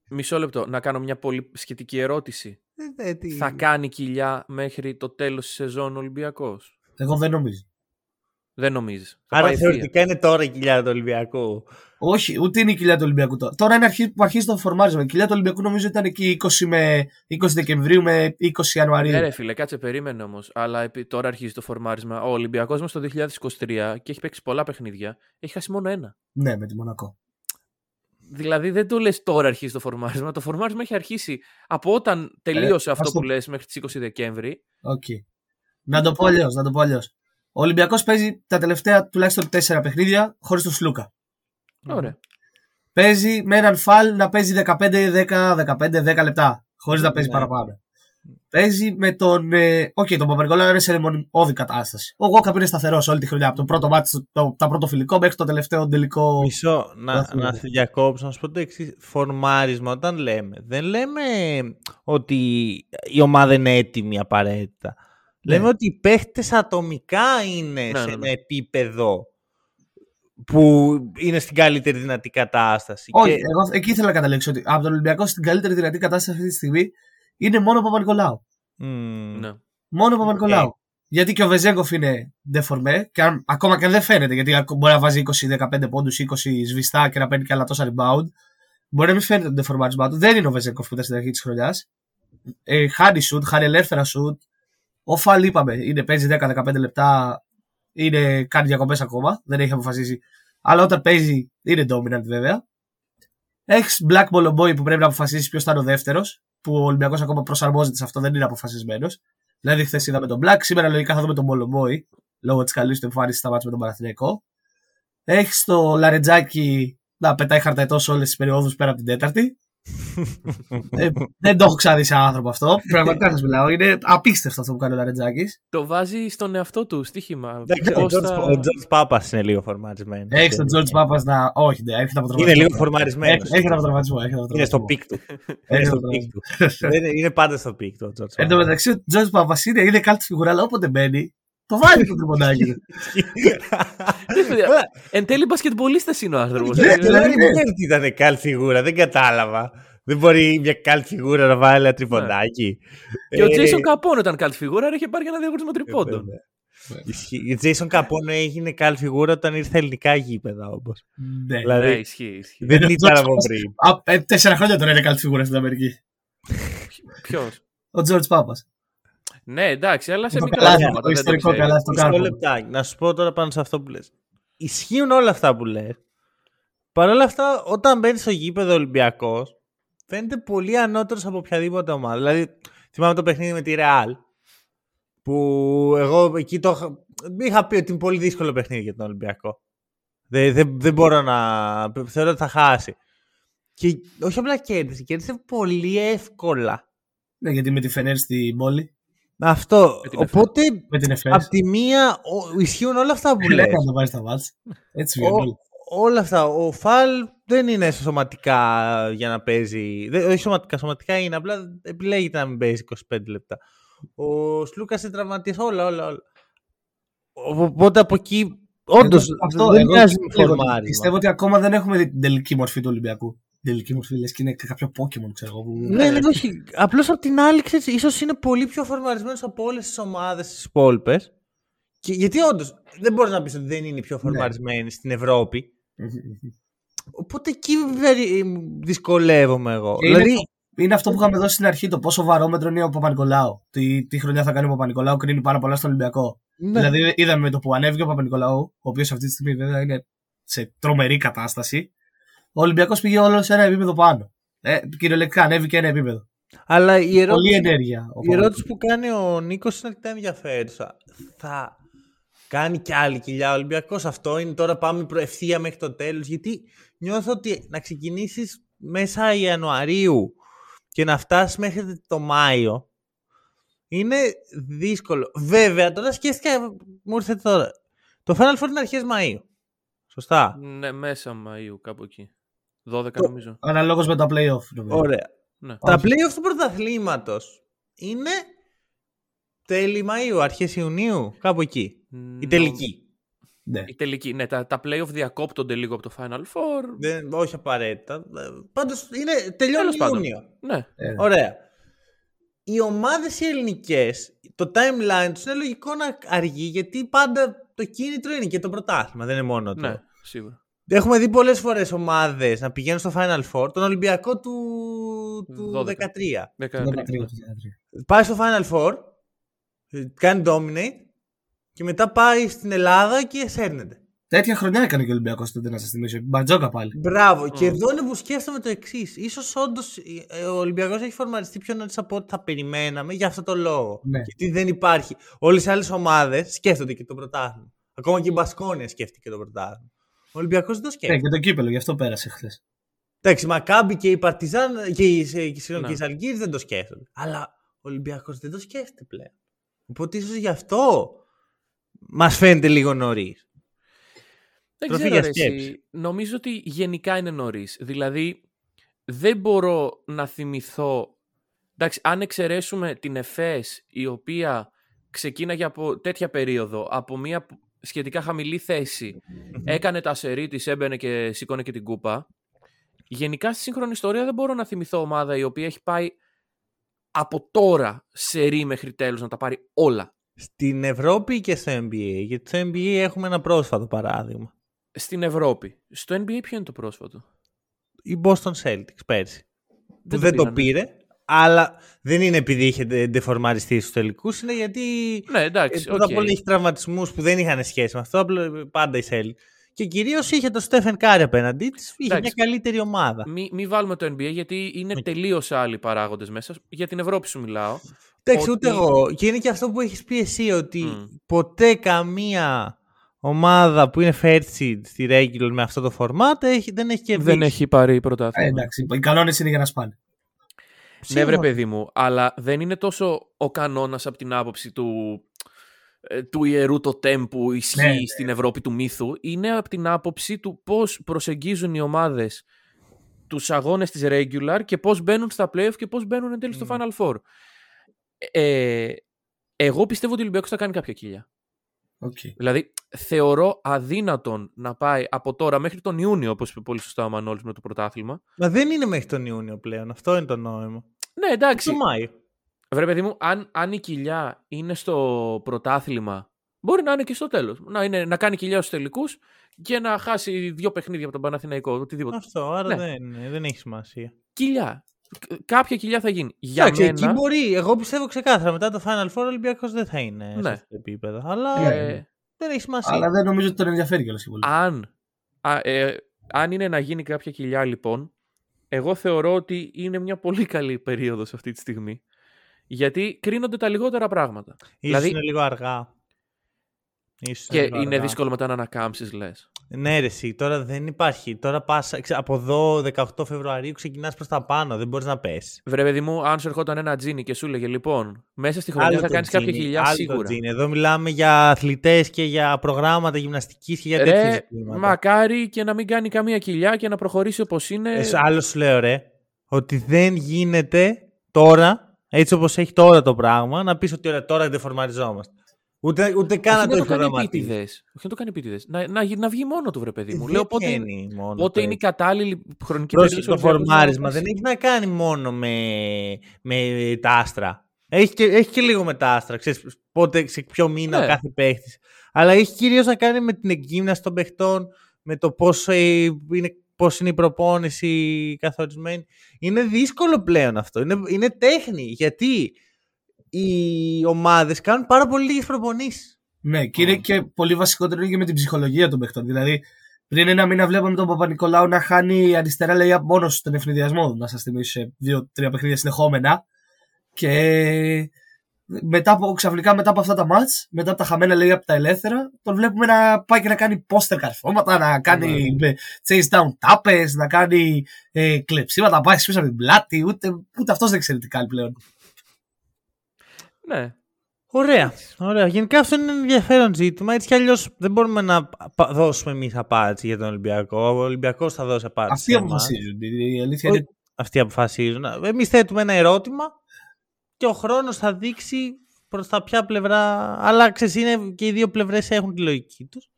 μισό λεπτό, να κάνω μια πολύ σχετική ερώτηση. Ε, ε, τι- Θα κάνει κοιλιά μέχρι το τέλος της σεζόν ο Ολυμπιακός; Εγώ δεν νομίζω. Δεν νομίζεις. Θα Άρα πάει ευθεία. θεωρητικά είναι τώρα η κοιλιά του Ολυμπιακού. Όχι, ούτε είναι η κοιλιά του Ολυμπιακού τώρα. Τώρα είναι αρχή, που αρχίζει το φορμάρισμα. Η κοιλιά του Ολυμπιακού νομίζω ήταν εκεί 20, με, 20 Δεκεμβρίου με 20 Ιανουαρίου. Ναι, ρε φίλε, κάτσε, περίμενε όμως. Αλλά επί- τώρα αρχίζει το φορμάρισμα. Ο Ολυμπιακός μας το 2023 και έχει παίξει πολλά παιχνίδια. Έχει χάσει μόνο ένα. Ναι, με τη Μονακό. Δηλαδή δεν το λες τώρα αρχίζει το φορμάρισμα. Το φορμάρισμα έχει αρχίσει από όταν τελείωσε Ε, αυτό ας το- που λες μέχρι τις 20 Δεκέμβρη. Οκ. Να το πω αλλιώς, να το πω αλλιώς. Ο Ολυμπιακός παίζει τα τελευταία τουλάχιστον 4 παιχνίδια χωρίς τον Σλούκα. Ωραία. Παίζει με έναν Φαλ να παίζει 15-10 15-10 λεπτά. Χωρίς να παίζει Ναι. παραπάνω. Παίζει με τον. ε, Οκ, τον Παπα-Νικολάου είναι σε δαιμονιώδη κατάσταση. Ο Γουόκαπ είναι σταθερός όλη τη χρονιά. Από το πρώτο ματς, το, τα πρώτο φιλικό μέχρι το τελευταίο τελικό. Μισό, να, Βάθμο. να σε διακόψω, να σου πω το εξής. Φορμάρισμα, όταν λέμε, δεν λέμε ότι η ομάδα είναι έτοιμη απαραίτητα. Ναι. Λέμε ότι οι παίχτες ατομικά είναι Ναι, σε ναι, ένα ναι. επίπεδο που είναι στην καλύτερη δυνατή κατάσταση. Όχι, Και- εγώ εκεί ήθελα να καταλήξω ότι από τον Ολυμπιακό στην καλύτερη δυνατή κατάσταση αυτή τη στιγμή είναι μόνο ο Παπα-Νικολάου. Μμμ. Ναι. Μόνο ο Παπα-Νικολάου. Γιατί και ο Βεζέγκοφ είναι ντεφορμέ, και αν, ακόμα και αν δεν φαίνεται, γιατί ακ- μπορεί να βάζει 20-15 πόντους, 20 σβηστά και να παίρνει και άλλα τόσα rebound. Μπορεί να μην φαίνεται το ντεφορμάρισμά του. Δεν είναι ο Βεζέγκοφ που ήταν στην αρχή της χρονιάς. Ε, χάνει σουτ, χάνει ελεύθερα σουτ. Ο Φαλ είπαμε, είναι, παίζει 10-15 λεπτά, είναι, κάνει διακοπές ακόμα, δεν έχει αποφασίσει. Αλλά όταν παίζει είναι dominant βέβαια. Έχεις Black Ball Boy που πρέπει να αποφασίσεις ποιος θα είναι ο δεύτερος, που ο Ολυμπιακός ακόμα προσαρμόζεται σε αυτό, δεν είναι αποφασισμένος. Δηλαδή, χθες είδαμε τον Black, σήμερα λογικά θα δούμε τον Ball λόγω της καλής του εμφάνισης στα μάτια με τον Παναθηναϊκό. Έχεις το Λαρεντζάκη να πετάει χαρταετός σε όλες τις περιόδους πέρα από την τέταρτη. Ε, δεν το έχω ξαναδεί σε άνθρωπο αυτό. Πραγματικά σας μιλάω. Είναι απίστευτο αυτό που κάνει ο Λαρεντζάκης. Το βάζει στον εαυτό του στοίχημα. Εντάξει, ο Πώς George- θα- Ο George Πάπας είναι λίγο φορμαρισμένος. Έχει τον George Πάπας να. Όχι, ναι, έρχεται από Είναι τραυματισμό. λίγο φορμαρισμένος. Έχει- Έρχεται από τραυματισμό. έρχεται από Είναι στο τραυματισμό. πικ του. Είναι Έρχεται στο από peak τραυματισμό. του. Είναι- Είναι πάντα στο peak του ο George Εν τω Πάπας. μεταξύ, ο George Πάπας είναι, είναι καλή φιγούρα, αλλά όποτε μπαίνει, το βάζει το τρυποντάκι του. Ναι, παιδιά, Εν τέλει μπασκετμπολίστας είναι ο άνθρωπος. Ναι, Δεν δηλαδή, ναι. ξέρω τι ήταν καλή φιγούρα, δεν κατάλαβα. Δεν μπορεί μια καλή φιγούρα να βάλει ένα τριποντάκι. Και ο Ε, Jason Capone ήταν καλή φιγούρα, είχε πάρει και ένα διαγωνισμό τριπώντων. βέβαια. Ισχύει. Η Jason Capone έγινε καλή φιγούρα όταν ήρθε ελληνικά γήπεδα όμω. Ναι. Δηλαδή, Ναι, ισχύει. ισχύει. Δεν Ο ήταν George από Πάπας- πριν. Α, ε, τέσσερα χρόνια τώρα είναι καλή φιγούρα στην Αμερική. Ποιος; Ο George Πάπας. Ναι, εντάξει, αλλά σε Το μικρά καλάθι, πράγματα. το δεν ιστορικό ξέρεις. καλάθι. το Μισό κάνω. λεπτάκι. Να σου πω τώρα πάνω σε αυτό που λες. Ισχύουν όλα αυτά που λες. Παρ' όλα αυτά, όταν μπαίνεις στο γήπεδο Ολυμπιακός, φαίνεται πολύ ανώτερος από οποιαδήποτε ομάδα. Δηλαδή, θυμάμαι το παιχνίδι με τη Real. Που εγώ εκεί το είχα- είχα πει ότι είναι πολύ δύσκολο παιχνίδι για τον Ολυμπιακό. Δεν, δεν, δεν μπορώ να. Θεωρώ ότι θα χάσει. Και όχι απλά κέρδισε, κέρδισε πολύ εύκολα. Ναι, γιατί με τη Φενέρ στην πόλη. Αυτό. Με την Οπότε, Με την Εφές. απ' τη μία, ο- ισχύουν όλα αυτά που Δεν λες. έκανε να πάρει τα μάτς. Έτσι Ο- βγαίνει. όλα αυτά. Ο Φαλ δεν είναι σωματικά για να παίζει. Δεν, όχι σωματικά, σωματικά είναι. Απλά επιλέγεται να μην παίζει 25 λεπτά. Ο Σλούκα είναι τραυματίας. Όλα, όλα, όλα. Οπότε από εκεί. Όντως. Εγώ- αυτό, Δεν εγώ μοιάζει με πιστεύω, φορμάρισμα. πιστεύω ότι ακόμα δεν έχουμε δει την τελική μορφή του Ολυμπιακού. Την τελική μορφή λες και είναι κάποιο Pokemon, ξέρω εγώ. που- Ναι, ναι, όχι. Απλώς απ' την άλλη, ξέρεις, ίσως είναι πολύ πιο φορμαρισμένος από όλες τις ομάδες τις υπόλοιπες. Γιατί όντως δεν μπορείς να πεις ότι δεν είναι οι πιο φορμαρισμένοι στην Ευρώπη. Μμμ, μμμ. Οπότε εκεί περι- δυσκολεύομαι εγώ. Και είναι δηλαδή, Είναι αυτό που είχαμε δώσει στην αρχή, το πόσο βαρόμετρο είναι ο Παπα-Νικολάου. Τι, τι χρονιά θα κάνει ο Παπα-Νικολάου, κρίνει πάρα πολλά στον Ολυμπιακό. ναι. Δηλαδή, είδαμε με το που ανέβηκε ο Παπα-Νικολάου, ο οποίος αυτή τη στιγμή βέβαια είναι σε τρομερή κατάσταση, ο Ολυμπιακός πήγε όλο σε ένα επίπεδο πάνω. Ε, κυριολεκτικά ανέβηκε ένα επίπεδο. Αλλά η Πολύ ερώτηση, ενέργεια. ο η ερώτηση που κάνει ο Νίκος είναι αρκετά ενδιαφέρουσα. Θα κάνει κι άλλη κοιλιά ο Ολυμπιακός. Αυτό είναι τώρα πάμε προ- ευθεία μέχρι το τέλος. Γιατί νιώθω ότι να ξεκινήσεις μέσα Ιανουαρίου και να φτάσεις μέχρι το Μάιο είναι δύσκολο. Βέβαια, τώρα σκέφτηκα, μου ήρθε τώρα. Το Final Four είναι αρχές Μαΐου. Σωστά. Ναι, μέσα Μαΐου, κάπου εκεί. 12 Το- νομίζω. Αναλόγως με τα playoff. νομίζω. Ωραία. Ναι. Τα Όχι. playoff του πρωταθλήματος είναι τέλη Μαΐου, αρχές Ιουνίου, κάπου εκεί. Η Νο- τελική. Ναι. Η τελική, ναι, τα, τα playoff διακόπτονται λίγο από το Final Four. Δεν, όχι απαραίτητα. Ε, Πάντως είναι, τελειώνει Τέλος πάντων. Ιούνιο. Ναι, Ε, Ωραία. Οι ομάδες οι ελληνικές, το timeline τους είναι λογικό να αργεί γιατί πάντα το κίνητρο είναι και το πρωτάθλημα, δεν είναι μόνο το. ναι, σίγουρα. Έχουμε δει πολλές φορές ομάδες να πηγαίνουν στο Final Four, τον Ολυμπιακό του, του 12. 13. 13. 13, 13. Πάει στο Final Four, ε, κάνει dominate και μετά πάει στην Ελλάδα και σέρνεται. Τέτοια χρονιά έκανε και ο Ολυμπιακός τότε να σας θυμίσω. Μπατζόκα πάλι. Μπράβο. Και Mm. εδώ είναι που σκέφτομαι το εξής. σω όντως ο Ολυμπιακός έχει φορμαριστεί πιο νωρίς από ό,τι θα περιμέναμε για αυτό το λόγο. Ναι. Γιατί δεν υπάρχει. Όλες οι άλλες ομάδες σκέφτονται και το πρωτάθλημα. Ακόμα και η Μπασκόνια σκέφτηκε το πρωτάθλημα. Ο Ολυμπιακός δεν το Ναι, σκέφτεται. και το κύπελο, γι' αυτό πέρασε χθες. Εντάξει, η Μακάμπη και η Παρτιζάν και οι, και οι, συγγνώμη, Ναι. και οι Ζαλγκύρης δεν το σκέφτονται. Αλλά ο Ολυμπιακός δεν το σκέφτεται πλέον. Οπότε ίσως γι' αυτό μας φαίνεται λίγο νωρίς. Δεν Τροφή ξέρω, για ρε, εσύ. σκέψη. Νομίζω ότι γενικά είναι νωρίς. Δηλαδή, δεν μπορώ να θυμηθώ. Εντάξει, αν εξαιρέσουμε την ΕΦΕΣ, η οποία ξεκίναγε από τέτοια περίοδο, από μια σχετικά χαμηλή θέση, έκανε τα σερί της, έμπαινε και σήκωνε και την κούπα. Γενικά στη σύγχρονη ιστορία δεν μπορώ να θυμηθώ ομάδα η οποία έχει πάει από τώρα σερί μέχρι τέλους να τα πάρει όλα. Στην Ευρώπη και στο NBA. Γιατί στο NBA έχουμε ένα πρόσφατο παράδειγμα. Στην Ευρώπη. Στο NBA ποιο είναι το πρόσφατο; Η Boston Celtics πέρσι. που το δεν το πήρανε. πήρε. Αλλά δεν είναι επειδή είχε ντε- ντεφορμαριστεί στους τελικούς, είναι γιατί. Ναι, εντάξει, ε, πρώτα απ' οκ. όλα είχε τραυματισμούς που δεν είχαν σχέση με αυτό. απλά Πάντα η Celtics. Και κυρίως είχε τον Στέφεν Κάρι απέναντί της. Είχε Εντάξει. μια καλύτερη ομάδα. Μη, μη βάλουμε το NBA γιατί είναι Οκ. τελείως άλλοι παράγοντες μέσα. Για την Ευρώπη σου μιλάω. Εντάξει, ούτε ότι- εγώ. Και είναι και αυτό που έχεις πει εσύ, ότι Μμ. ποτέ καμία ομάδα που είναι fair seed στη regular με αυτό το format έχει, δεν έχει κερδίσει. Δεν έχει πάρει Ε, πρωτάθλημα. εντάξει, οι κανόνες είναι για να σπάνε. Ναι, βρε Σίγουρα. παιδί μου, αλλά δεν είναι τόσο ο κανόνας από την άποψη του, ε, του ιερού το που ισχύει Ναι, ναι. στην Ευρώπη του μύθου. Είναι από την άποψη του πώς προσεγγίζουν οι ομάδες τους αγώνες της regular και πώς μπαίνουν στα playoff και πώς μπαίνουν εν τέλει στο Μμ. Final Four. Ε, εγώ πιστεύω ότι ο Ολυμπιακός θα κάνει κάποια κοιλιά. Οκ. Δηλαδή, θεωρώ αδύνατον να πάει από τώρα μέχρι τον Ιούνιο, όπως είπε πολύ σωστά ο Μανώλης με το πρωτάθλημα. Μα δεν είναι μέχρι τον Ιούνιο πλέον. Αυτό είναι το νόημα. Ναι, εντάξει. Το Μάιο. Βρε παιδί μου, αν, αν η κοιλιά είναι στο πρωτάθλημα, μπορεί να είναι και στο τέλος. Να, είναι, να κάνει κοιλιά στους τελικούς και να χάσει δύο παιχνίδια από τον Παναθηναϊκό, οτιδήποτε. Αυτό, άρα Ναι. δεν, δεν έχει σημασία. Κοιλιά. Κ- Κάποια κοιλιά θα γίνει. Για Εντάξει, μένα. εκεί μπορεί. Εγώ πιστεύω ξεκάθαρα μετά το Final Four ο Ολυμπιακός δεν θα είναι σε Ναι. αυτό το επίπεδο. Αλλά ε, δεν έχει σημασία. Αλλά δεν νομίζω ότι τον ενδιαφέρει κιόλας πολύ. αν, α, ε, αν είναι να γίνει κάποια κοιλιά, λοιπόν, εγώ θεωρώ ότι είναι μια πολύ καλή περίοδος αυτή τη στιγμή. Γιατί κρίνονται τα λιγότερα πράγματα. Ίσως δηλαδή- είναι λίγο αργά. Ίσως Και λίγο είναι αργά. δύσκολο μετά να ανακάμψεις, λες. Ναι, ρε, εσύ, τώρα δεν υπάρχει. Τώρα πας, ξε- από εδώ 18 Φεβρουαρίου ξεκινάς προς τα πάνω. Δεν μπορείς να πέσει. Βρε, παιδί μου, αν σου ερχόταν ένα τζίνι και σου έλεγε λοιπόν, μέσα στη χρονιά θα το κάνεις κάποια τζίνι, χιλιά άλλο το σίγουρα. τζίνι. Εδώ μιλάμε για αθλητές και για προγράμματα γυμναστικής και για τέτοιες Ρε, ζητήματα. μακάρι και να μην κάνει καμία κοιλιά και να προχωρήσει όπως είναι. Ε, άλλο σου λέω, ρε, ότι δεν γίνεται τώρα, έτσι όπως έχει τώρα το πράγμα, να πεις ότι ωραία, τώρα δεν φορμαριζόμαστε. Ούτε, ούτε καν Όχι να το να έχει το κάνει προγραμματίσει. επίτηδες. Όχι να το κάνει επίτηδες. Να, να, να βγει μόνο του, βρε παιδί μου. Δεν Λέω πότε, βγαίνει μόνο πότε το είναι η έτσι. κατάλληλη χρονική Πρόσεχε, περίοδος το ο Ολυμπιακός να φορμάρισμα πέσει. δεν έχει να κάνει μόνο με, με τα άστρα. Έχει και, έχει και λίγο με τα άστρα. Ξέρεις πότε, σε ποιο μήνα Ναι. ο κάθε παίχτης. Αλλά έχει κυρίως να κάνει με την εκγύμναση των παιχτών, με το πώς, ε, είναι, πώς είναι η προπόνηση καθορισμένη. Είναι δύσκολο πλέον αυτό. Είναι, είναι τέχνη. Γιατί; Οι ομάδες κάνουν πάρα πολύ λίγες προπονήσεις. Ναι, και είναι και πολύ βασικότερο είναι και με την ψυχολογία των παιχτών. Δηλαδή, πριν ένα μήνα βλέπαμε τον Παπα-Νικολάου να χάνει αριστερά λέει μόνος στον ευνηδιασμό, να σας θυμίσω, σε δύο-τρία παιχνίδια συνεχόμενα. Και μετά από, ξαφνικά μετά από αυτά τα μάτς, μετά από τα χαμένα λέει από τα ελεύθερα, τον βλέπουμε να πάει και να κάνει πόστερ καρφώματα, να κάνει ε, chase down tappers, να κάνει ε, κλεψίματα, να πάει πίσω από την πλάτη, ούτε, ούτε αυτός δεν ξέρει τι κάνει πλέον. Ναι. Ωραία. Ωραία. Γενικά αυτό είναι ένα ενδιαφέρον ζήτημα. Έτσι κι αλλιώς δεν μπορούμε να πα- δώσουμε εμείς απάντηση για τον Ολυμπιακό. Ο Ολυμπιακός θα δώσει απάντηση. Αυτοί σε εμάς. αποφασίζουν. Η αλήθεια Όχι. είναι Αυτοί αποφασίζουν. Εμείς θέτουμε ένα ερώτημα και ο χρόνος θα δείξει προς τα ποια πλευρά. Αλλά ξέρεις, είναι και οι δύο πλευρές έχουν τη λογική τους.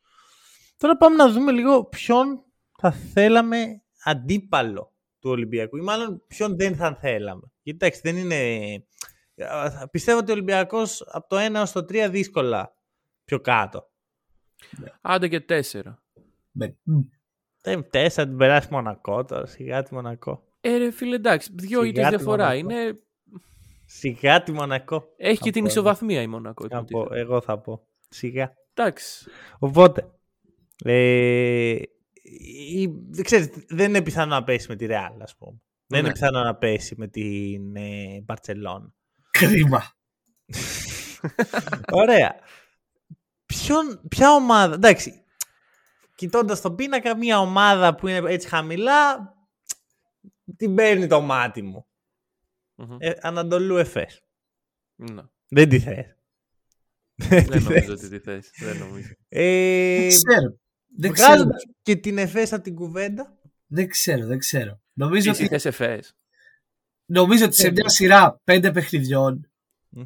Τώρα πάμε να δούμε λίγο ποιον θα θέλαμε αντίπαλο του Ολυμπιακού ή μάλλον ποιον δεν θα θέλαμε. Γιατί εντάξει, δεν είναι. Α, Πιστεύω ότι ο Ολυμπιακός από το 1 έως το 3 δύσκολα πιο κάτω. Άντε και τέσσερα. με- μ, Δεν 4 την περάσει Μονακό τώρα, σιγά τη Μονακό. Ε, ρε, φίλε, εντάξει, δύο Σιγά ήττες τη διαφορά. Μονακό. Είναι... Σιγά τη Μονακό. Έχει Θα και την πω, ισοβαθμία η Μονακό. Θα πω, υποτίθεται. εγώ θα πω. Σιγά. Εντάξει. Οπότε, ε, η, δεν ξέρεις, δεν είναι πιθανό να πέσει με τη Real, ας πούμε. Δεν είναι Ναι. πιθανό να πέσει με την ε, Barcelona. Κρίμα. Ωραία. Ποιον, ποια ομάδα, εντάξει, κοιτώντας τον πίνακα, μια ομάδα που είναι έτσι χαμηλά, την παίρνει το μάτι μου. Μμμ. Ε, Ανατολού Εφές. Ναι. Δεν τη θες. Δεν τη Δεν νομίζω θες. ότι τη θες. Δεν νομίζω. Ε, Δεν ξέρω. Δεν ξέρω. βγάζοντας και την Εφές από την κουβέντα. Δεν ξέρω, δεν ξέρω. Νομίζω Εσύ ότι, θες εφές. Νομίζω ότι σε μια σειρά πέντε παιχνιδιών Μμμ.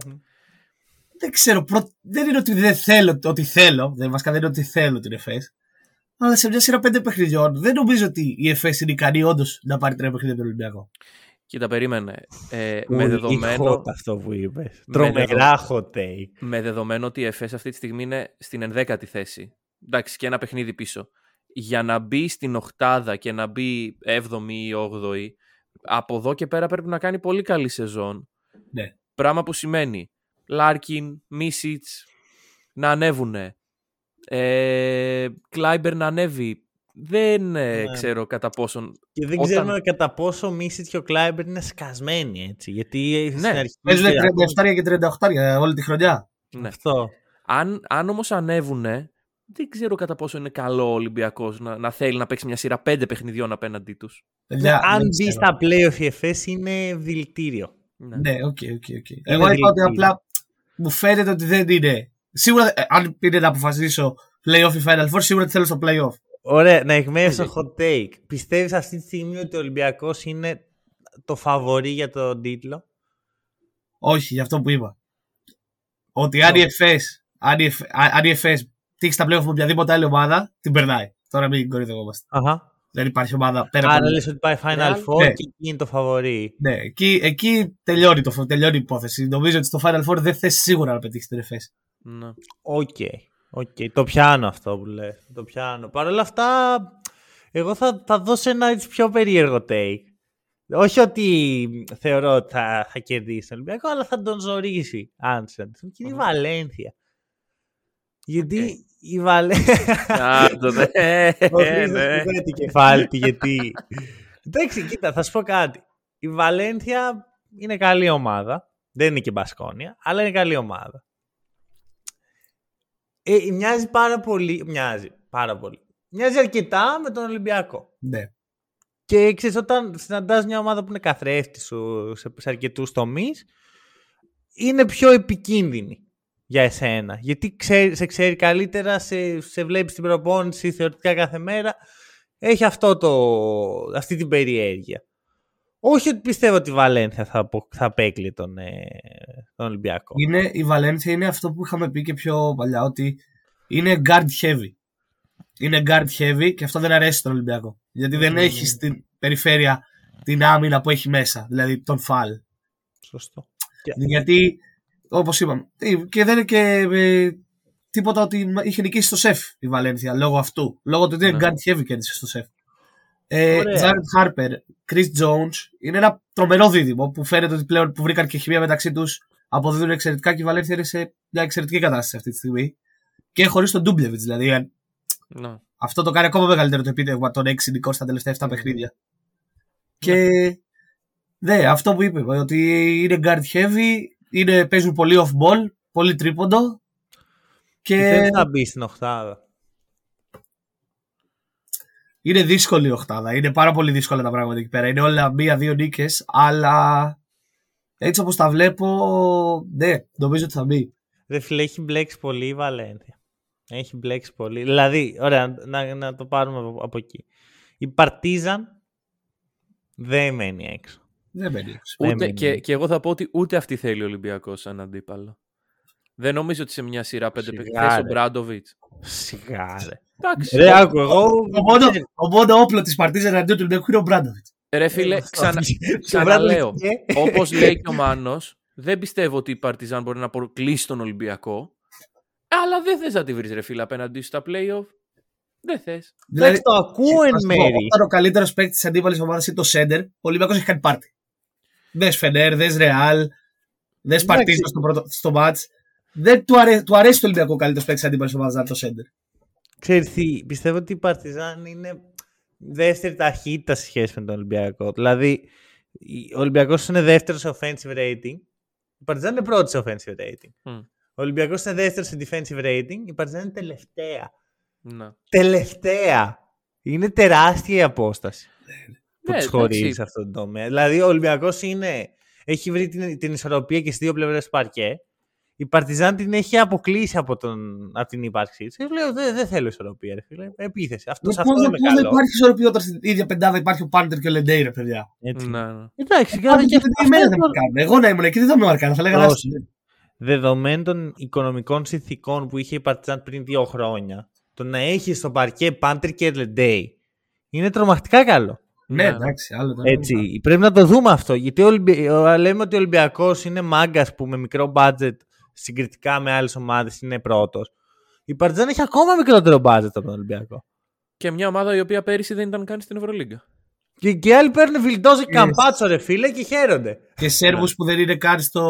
δεν ξέρω. πρω- Δεν είναι ότι δεν θέλω ότι θέλω. Δεν, βασικά δεν είναι ότι θέλω την ΕΦΕΣ. Αλλά σε μια σειρά πέντε παιχνιδιών δεν νομίζω ότι η ΕΦΕΣ είναι ικανή όντως να πάρει τρία παιχνίδια από τον Ολυμπιακό. Κοίτα, περίμενε. Ε, με, Πολύ δεδομένο, hot αυτό που είπες. Με Τρομερά hot take. με δεδομένο ότι η ΕΦΕΣ αυτή τη στιγμή είναι στην ενδέκατη θέση. Εντάξει, και ένα παιχνίδι πίσω. Για να μπει στην οχτάδα και να μπει 7η ή 8η, από εδώ και πέρα πρέπει να κάνει πολύ καλή σεζόν. Ναι. Πράγμα που σημαίνει Λάρκιν, Μίσιτς να ανέβουνε. Ε, Κλάιμπερν να ανέβει. Δεν ε, Ναι. ξέρω κατά πόσον. Και δεν Όταν- ξέρουμε κατά πόσο ο Μίσιτς και ο Κλάιμπερν είναι σκασμένοι έτσι. Γιατί στην αρχή. Παίζουν είχε 37 και 38 όλη τη χρονιά. Ναι. Αυτό. Αν, αν όμως ανέβουνε, δεν ξέρω κατά πόσο είναι καλό ο Ολυμπιακός να, να θέλει να παίξει μια σειρά πέντε παιχνιδιών απέναντι τους. Παιδιά, αν δεν μπει ξέρω. στα playoff η ΕΦΕΣ είναι δηλητήριο. Ναι. Ναι, οκ, οκ, οκ. Εγώ είπα ότι δηλητήριο. απλά μου φαίνεται ότι δεν είναι. Σίγουρα, ε, αν είναι να αποφασίσω playoff ή Final Four, σίγουρα τη θέλω στο playoff. Ωραία, να εκμαιεύσω Οκ. hot take. Πιστεύεις αυτή τη στιγμή ότι ο Ολυμπιακός είναι το φαβορή για τον τίτλο; Όχι, για αυτό που είπα. Ότι αν η ΕΦΕΣ, αν η Εφ- α- αν η ΕΦΕΣ τύχει στα playoff με οποιαδήποτε άλλη ομάδα, την περνάει. Τώρα μην κοροϊδευόμαστε. Αχα. Δεν υπάρχει ομάδα πέρα από. Άρα λες ότι πάει Final Real, Four ναι. και εκεί είναι το φαβορή. Ναι, εκεί, εκεί τελειώνει, το, τελειώνει η υπόθεση. Νομίζω ότι στο Final Four δεν θες σίγουρα να πετύχεις την ΕΦΕΣ. Ναι. Οκ. Οκ. Το πιάνω αυτό που λες. Το πιάνω. Παρ' όλα αυτά, εγώ θα, θα δώσω ένα έτσι πιο περίεργο take. Όχι ότι θεωρώ ότι θα, θα κερδίσει τον Ολυμπιακό, αλλά θα τον ζορίσει. Αν σε Και είναι η Μμμ. Βαλένθια. Γιατί Οκ. Η Βαλένθια. Α, το δε. Ο Ε, Χρήστος ναι. κουνάει το κεφάλι του, γιατί... Εντάξει, κοίτα, θα σου πω κάτι. Η Βαλένθια είναι καλή ομάδα. Δεν είναι και Μπασκόνια, αλλά είναι καλή ομάδα. Ε, μοιάζει πάρα πολύ. Μοιάζει πάρα πολύ. Μοιάζει αρκετά με τον Ολυμπιακό. Ναι. Και ξέρεις, όταν συναντάς μια ομάδα που είναι καθρέφτη σου σε, σε αρκετούς τομείς, είναι πιο επικίνδυνη για εσένα. Γιατί ξέρει, σε ξέρει καλύτερα, σε, σε βλέπεις στην προπόνηση θεωρητικά κάθε μέρα. Έχει αυτό το, αυτή την περιέργεια. Όχι ότι πιστεύω ότι η Βαλένθια θα, απο- θα απέκλει τον, ε, τον Ολυμπιακό. Είναι, η Βαλένθια είναι αυτό που είχαμε πει και πιο παλιά, ότι είναι guard heavy. Είναι guard heavy και αυτό δεν αρέσει στον Ολυμπιακό. Γιατί δεν Ναι, έχει ναι. στην περιφέρεια την άμυνα που έχει μέσα, δηλαδή τον φαλ. Σωστό. Γιατί, όπως είπαμε, και δεν είναι και ε, τίποτα ότι είχε νικήσει στο σεφ η Βαλένθια λόγω αυτού. Λόγω του ότι είναι Ναι. guard heavy κέρδισε στο σεφ. Ε, Ωραία. Jared Harper, Chris Jones είναι ένα τρομερό δίδυμο που φαίνεται ότι πλέον που βρήκαν και χημεία μεταξύ τους αποδίδουν εξαιρετικά και η Βαλένθια είναι σε μια εξαιρετική κατάσταση αυτή τη στιγμή. Και χωρίς τον Ντούμπλεβιτς, δηλαδή. ε, Ναι. Αυτό το κάνει ακόμα μεγαλύτερο το επίτευγμα των 6 νικών στα τελευταία 7 παιχνίδια. Και ναι, αυτό που είπε, ότι είναι guard heavy, είναι, παίζουν πολύ off ball, πολύ τρίποντο. Και Δεν θα μπεις στην οχτάδα; είναι δύσκολη η οχτάδα. Είναι πάρα πολύ δύσκολα τα πράγματα εκεί πέρα. Είναι όλα μία-δύο νίκες, αλλά έτσι όπως τα βλέπω, ναι, νομίζω ότι θα μπει. Ρε φίλε, έχει μπλέξει πολύ η Βαλένθια. Έχει μπλέξει πολύ. Δηλαδή, ωραία, να, να το πάρουμε από, από εκεί. Η Παρτίζαν δεν μένει έξω. Δεν μένει έξω. Δεν Ούτε, μένει. και, και εγώ θα πω ότι ούτε αυτή θέλει ο Ολυμπιακός σαν αντίπαλο. Δεν νομίζω ότι σε μια σειρά πέντε Σιγά, παιχνίδια ο ρε. Μπράντοβιτς. Σιγά, ρε. Εντάξει. Ρε, άκου, εγώ... Ο μόνο, ο μόνο όπλο της Παρτίζας εναντίον του Ολυμπιακού είναι ο Μπράντοβιτς. Ρε φίλε, ξανα, Στο ξαναλέω. Bradley- Όπως λέει και ο Μάνος, δεν πιστεύω ότι η Παρτιζάν μπορεί να αποκλείσει τον Ολυμπιακό. Αλλά δεν θες να τη βρεις, ρε φίλε, απέναντί σου στα playoff. Δεν θες. Εντάξει, το ακούω εν ας πω, μέρη. Όταν ο καλύτερος παίκτης της αντίπαλης ομάδας είναι το Σέντερ, ο Ολυμπιακός έχει κάνει πάρτι. Δες Φενέρ, δες Ρεάλ, δες Παρτίζα στο, πρώτο- στο μάτς. Δεν του, αρέ, του αρέσει το Ολυμπιακό ο καλύτερος παίκτης τη αντίπαλη ομάδα να είναι το Σέντερ. Ξέρεις τι, πιστεύω ότι η Παρτιζάν είναι δεύτερη ταχύτητα σε σχέση με τον Ολυμπιακό. Δηλαδή, η- ο Ολυμπιακός είναι δεύτερος σε offensive rating. Η Παρτιζάν είναι πρώτη σε offensive rating. Μμ. Ο Ολυμπιακός είναι δεύτερος σε defensive rating. Η Παρτιζάν είναι τελευταία. Να. Τελευταία. Είναι τεράστια η απόσταση που Ναι, τους χωρίζει εντάξει. σε αυτόν τον τομέα. Δηλαδή, ο Ολυμπιακός είναι, έχει βρει την, την ισορροπία και στις δύο πλευρές του παρκέ. Η Παρτιζάν την έχει αποκλείσει από, τον, από την ύπαρξή της. Λέω δεν δεν θέλω ισορροπία, ρε φίλε. Επίθεση. Αυτό, σε Πώς αυτό δεν είμαι πώς δεν καλό. υπάρχει ισορροπία όταν στην ίδια πεντάδα υπάρχει ο Πάντερ και ο Λεντέι, ρε παιδιά. Έτσι. Να, να. Εντάξει, Πάντερ καλά, και και ο Λεντέι μέρα δεν αυτό με κάνουν. Εγώ να ήμουν εκεί δεν θα με μαρκάνε, θα λέγα Δώσε. «Λάστο». δεδομένων των οικονομικών συνθήκων που είχε η Παρτιζάν πριν δύο χρόνια, το να έχεις στο παρκέ Πάντερ και Λεντέι είναι τρομακτικά καλό. Ναι, Ναι. εντάξει, άλλο το Έτσι, πρέπει να το δούμε αυτό. Γιατί ο Ολυμπι- ο- λέμε ότι ο Ολυμπιακός είναι μάγκας που με μικρό budget συγκριτικά με άλλες ομάδες είναι πρώτος. Η Παρτιζάν έχει ακόμα μικρότερο budget από τον Ολυμπιακό. Και μια ομάδα η οποία πέρυσι δεν ήταν καν στην Ευρωλίγκα. Και, και οι άλλοι παίρνουν Βιλντόζο και Yes. Καμπάτσο, ρε φίλε, και χαίρονται. Και Σέρβους που δεν είναι καν στο.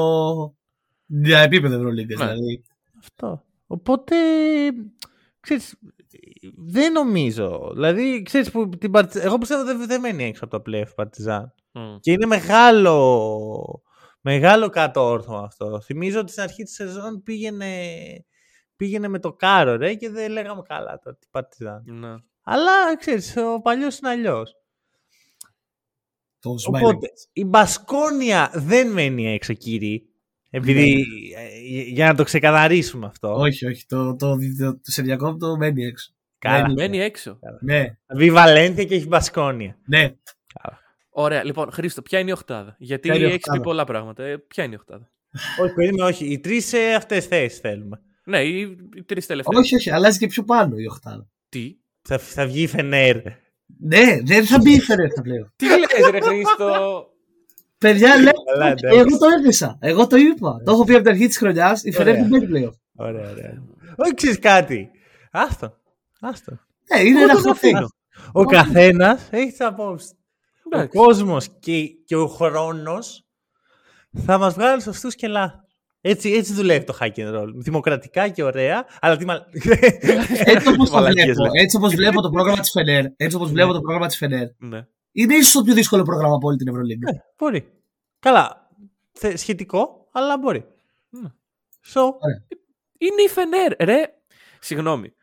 Για επίπεδο Ευρωλίγκας. Ναι. Δηλαδή. Αυτό. Οπότε, ξέρεις, δεν νομίζω. Δηλαδή, ξέρεις που την Παρτιζάν, εγώ πιστεύω δεν, δεν μένει έξω από το play η Παρτιζάν. Μμ. Και είναι μεγάλο, μεγάλο κατόρθωμα αυτό. Θυμίζω ότι στην αρχή της σεζόν πήγαινε, πήγαινε με το κάρο, ρε, και δεν λέγαμε καλά το την Παρτιζάν. Να. Αλλά, ξέρεις, ο παλιός είναι αλλιώς. Το Οπότε, η Μπασκόνια δεν μένει έξω, κύριοι. Επειδή, ε, για να το ξεκαθαρίσουμε αυτό. Όχι, όχι. Το, το, το, το σε διακόπτω μένει έξω. Καλά. μένει. Μένει έξω. Ναι, Βγει Βαλένθια και έχει Μπασκόνια. ναι. Ωραία, λοιπόν, Χρήστο, ποια είναι η οχτάδα. Γιατί Ποια είναι η έχει πει οχτάδα; πολλά πράγματα. Ε, ποια είναι η οχτάδα. όχι, περίμενε, όχι. Οι τρεις σε αυτές θέσεις θέλουμε. Ναι, οι, οι τρεις τελευταίες. Όχι, όχι. Αλλάζει και πιο πάνω η οχτάδα. Τι; Θα, θα βγει η Φενέρ. Ναι, δεν θα μπει η Φερέφ θα πλέον. Τι λες ρε Χρήστο; Παιδιά, λέω. Καλά, εντάξει. Εγώ το έδεισα. Εγώ το είπα. Το έχω πει από την αρχή της χρονιάς. Η Φερέφ Ωραία. δεν μπαίνει πλέον. Ωραία, ωραία. Όχι, ξέρεις κάτι. Άστο. Άστο. Ναι, είναι Εγώ ένα τον hot take. αφήνω. Ο καθένας έχει τις απόψεις. Ο Εντάξει. κόσμος και, και ο χρόνος θα μας βγάλει σωστούς και λάθος. Έτσι, έτσι δουλεύει το hack and roll. Δημοκρατικά και ωραία, αλλά τι μα... Έτσι όπως το Μαλακίες βλέπω, λέω. έτσι όπως βλέπω το πρόγραμμα της Φενέρ, έτσι όπως βλέπω το πρόγραμμα της Φενέρ, Ναι. είναι ίσως το πιο δύσκολο πρόγραμμα από όλη την Ευρωλίγκα. Ναι, μπορεί. Καλά. Θε- Σχετικό, αλλά μπορεί. Ναι. So, Είναι η Φενέρ, ρε. Συγγνώμη.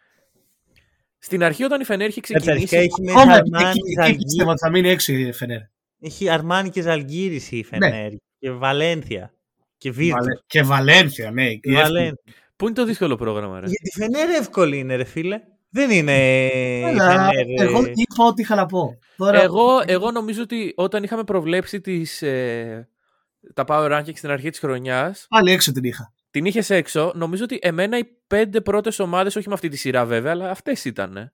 Στην αρχή όταν η Φενέρ είχε Κάτσε, αρχικά ξεκινήσει... έχει μέσα Ακόμα Αρμάνι εκεί, και εκεί πιστεύω Ζαλγκύρι. ότι θα μείνει έξω η Φενέρ. Έχει Αρμάνι και Ζαλγκύρης η Φενέρ. Και Βαλένθια. Και Βίρτου. Βαλε- Και Βαλένθια, ναι. Και η εύκολη. Βαλένθια. Πού είναι το δύσκολο πρόγραμμα, ρε; Για τη Φενέρ εύκολη είναι ρε φίλε. Δεν είναι η Έλα, Φενέρ. Εγώ ε, είπα ό,τι είχα να πω. Τώρα, Εγώ, εγώ νομίζω ότι όταν είχαμε προβλέψει τις, ε, τα Power Rankings στην αρχή της χρονιάς, Πάλι έξω την είχα. Την είχες έξω. Νομίζω ότι εμένα οι πέντε πρώτες ομάδες, όχι με αυτή τη σειρά βέβαια, αλλά αυτές ήταν.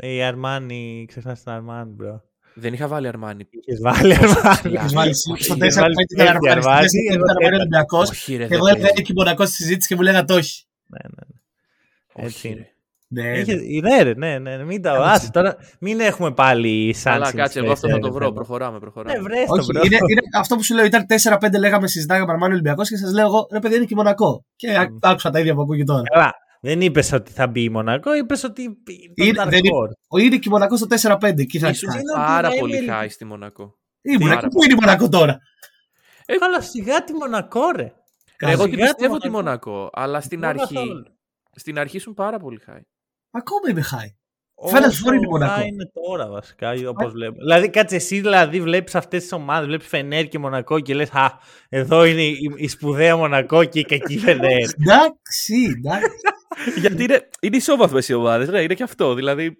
Η Αρμάνι, ξεχνάς την Αρμάνι, bro. Δεν είχα βάλει Αρμάνι. Είχες βάλει Αρμάνι. Έχεις βάλει στο Είχες 4 βάλει 5 πέντε ήταν Αρμάνι, Αρμάνι, στο 4 εγώ ήταν τέταρτα. Ολυμπιακός. Όχι ρε, Και δεν εγώ έλεγα παίζει. εκεί Μονακό στη συζήτηση και μου λέγατε όχι. Ναι, ναι, ναι. Όχι, Έτσι είναι. ρε. Ναι, ναι. Είχες- Ναι, ρε, ναι, ναι, μην τα άσε τώρα. Μην έχουμε πάλι σαν Αλλά κάτσε, εγώ αυτό θα το βρω. Προχωράμε, προχωράμε. Ναι, βρες το, Όχι, bro. είναι, είναι αυτό που σου λέω. Ήταν 4-5 λέγαμε συζητάγαμε Αρμάνι Ολυμπιακός και σας λέω εγώ ρε παιδί είναι και Μονακό. Και ά- Μμ. άκουσα τα ίδια που ακούω και τώρα. Καλά. Δεν είπες ότι θα μπει η Μονακό, είπες ότι. το Είναι- Dark δεν είναι- Horse. Ο είναι και Μονακό στο 4-5. Εκεί θα Ήσουν έχει. είναι ότι πάρα θα πολύ είναι- high στη Μονακό. Ήμουν πάρα εκεί. Πού είναι η Μονακό τώρα; Καλά, σιγά τη Μονακό, ρε. Εγώ Σιγά την τη πιστεύω τη Μονακό. Μονακό, αλλά στην Μόνο αρχή, καθόλου. στην αρχή ήσουν πάρα πολύ high. Ακόμα είμαι high. Final Όσο Four είναι η Μονακό. high είναι τώρα βασικά, όπω βλέπω. Δηλαδή, κάτσε εσύ, δηλαδή, βλέπεις αυτές τις ομάδες, βλέπεις Φενέρ και Μονακό και λες, Α, εδώ είναι η, η σπουδαία Μονακό και η κακή Φενέρ. Εντάξει, εντάξει. Γιατί είναι, είναι ισόβαθμες οι ομάδες, ναι, είναι και αυτό. Δηλαδή,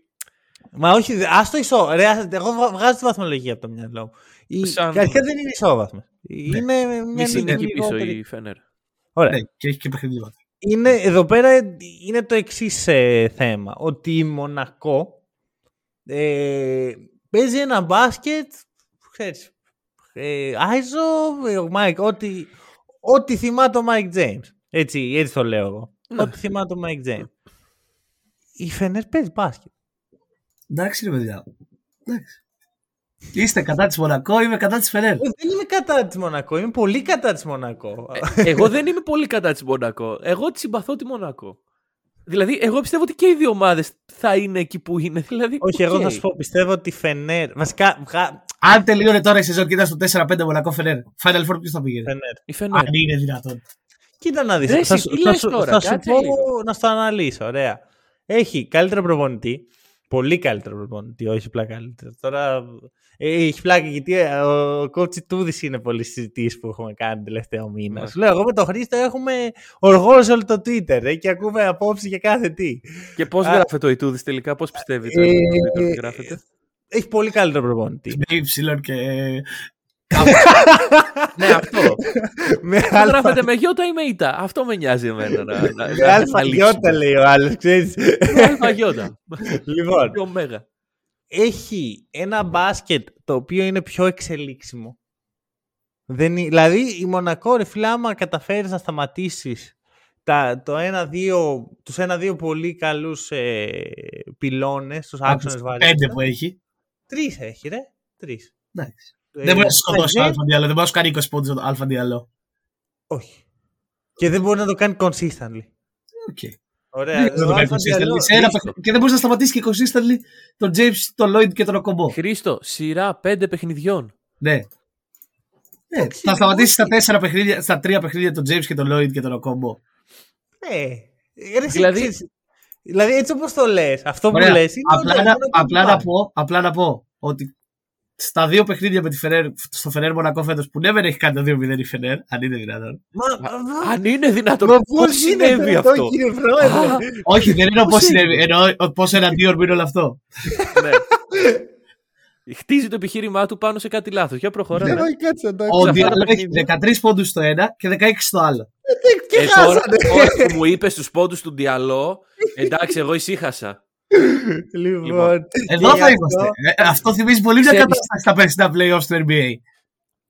Μα όχι, ας το ισό. Ρε, ας- εγώ βα- βγάζω τη βαθμολογία από το μυαλό μου. Η, Σαν- Αρχικά δεν είναι ισόβαθμες. Είναι μια μισή είναι εκεί νίκη πίσω λιγότερη. η Φένερ. Ωραία. Ναι, και έχει και παιχνίδι. Είναι, εδώ πέρα είναι το εξής θέμα. Ότι η Μονακό ε, παίζει ένα μπάσκετ, ξέρεις, ε, iso, ε, ο Μάικ, ό,τι, ό,τι θυμάται ο Μάικ Τζέιμς. Έτσι, έτσι το λέω εγώ. Ναι. Ό,τι θυμάται ο Μάικ Τζέιμς. Η Φενέρ παίζει μπάσκετ. Εντάξει, ρε παιδιά. Εντάξει. Είστε κατά της Μονακό, είμαι κατά της Φενέρ. Ε, δεν είμαι κατά της Μονακό, είμαι πολύ κατά της Μονακό. εγώ δεν είμαι πολύ κατά της Μονακό. Εγώ τη συμπαθώ τη Μονακό. Δηλαδή, εγώ πιστεύω ότι και οι δύο ομάδες θα είναι εκεί που είναι. Δηλαδή, Όχι, εγώ οκ. θα σου πω, πιστεύω ότι η Φενέρ. Βασικά, βγα... Αν τελείωνε τώρα η σεζόν και ήταν στο 4-5 Μονακό Φενέρ, Final Four ποιος θα πήγαινε; Φενέρ. Η Φενέρ. Αν είναι δυνατόν. Κοίτα να δεις. Ρε, θα, εσύ σου, τι θα, λες σου, τώρα, θα σου κάτσε πω λίγο. να στο αναλύσω. Ωραία. Έχει καλύτερο προπονητή. Πολύ καλύτερο προπονητή, όχι απλά καλύτερο. Τώρα ε, έχει πλάκα γιατί ε, ο κότσι Τούδης είναι πολύ συζητήσει που έχουμε κάνει τον τελευταίο μήνα. Ναι. Σου λέω, εγώ με τον Χρήστο έχουμε οργώσει όλο το Twitter ε, και ακούμε απόψεις για κάθε τι. Και πώς Α. γράφεται ο Ιτούδης τελικά, πώς πιστεύετε Ε, ότι γράφεται; Έχει πολύ καλύτερο προπονητή. Με υψηλόν και. Ναι, αυτό. με Το αλφα, γράφεται με γιώτα ή με ήττα. Αυτό με νοιάζει εμένα. να- να- με να αλφα αναλύσουμε. γιώτα λέει ο άλλος, ξέρεις. Με αλφα γιώτα. λοιπόν, Και ωμέγα. έχει ένα μπάσκετ το οποίο είναι πιο εξελίξιμο. Δεν, είναι- δηλαδή η Μονακό ρε φίλε άμα καταφέρεις να σταματήσεις τα, το ένα-δύο, τους ένα-δύο πολύ καλούς ε, πυλώνες, τους άξονες βαρύτητας. Πέντε που έχει. Τρεις έχει ρε, τρεις. Εντάξει. Ε, Δεν μπορεί να σκοτώσει το Μάικ Alpha Diallo. Δεν μπορεί να σου κάνει 20 πόντους το Alpha Diallo. Όχι. Και δεν μπορεί να το κάνει consistently. Ok. Ωραία. Δεν μπορεί να το ο κάνει Alpha consistently. Diallo- Σε ένα Χρήστο. παιχνίδι. Και δεν μπορείς να σταματήσεις και consistently τον James, τον Loyd και τον Οκομπό. Χρήστο, σειρά πέντε παιχνιδιών. Ναι. Ναι, θα σταματήσεις στα, τέσσερα παιχνίδια, στα τρία παιχνίδια τον James και τον Loyd και τον Οκομπό. Ναι. Ρε, εσύ Δηλαδή- ξέρεις- δηλαδή έτσι όπως το λες, αυτό που Ωραία. λες είναι Απλά, το- να, μόνο το απλά, να πάρει. πω, απλά να πω ότι στα δύο παιχνίδια με τη Φενέρ, στο Φενέρ Μονακό φέτος που ναι, δεν έχει κάνει το 2-0 η Φενέρ, αν είναι δυνατόν. Μα, μα- Αν είναι δυνατόν, Μα πώς πώς συνέβη γίνεται αυτό; κύριε Πρόεδρε. Α, Όχι, δεν εννοώ πώς Πώς συνέβη. Εννοώ πώς ένα δύο είναι όλο αυτό. ναι. Χτίζει το επιχείρημά του πάνω σε κάτι λάθος. Για προχωρά. Δεν ναι. έχει κάτσε να το Ο αυτά Διαλό τα έχει παιχνίδια. 13 πόντους στο ένα και 16 στο άλλο. Και Ε, τώρα, χάσανε; τώρα που μου είπες τους πόντους του Διαλό, εντάξει, εγώ ησύχασα. Λοιπόν. Εδώ και θα γι' είμαστε. αυτό- Ε, αυτό θυμίζει πολύ μια Ξέρεις- κατάσταση στα περσινά playoffs του NBA.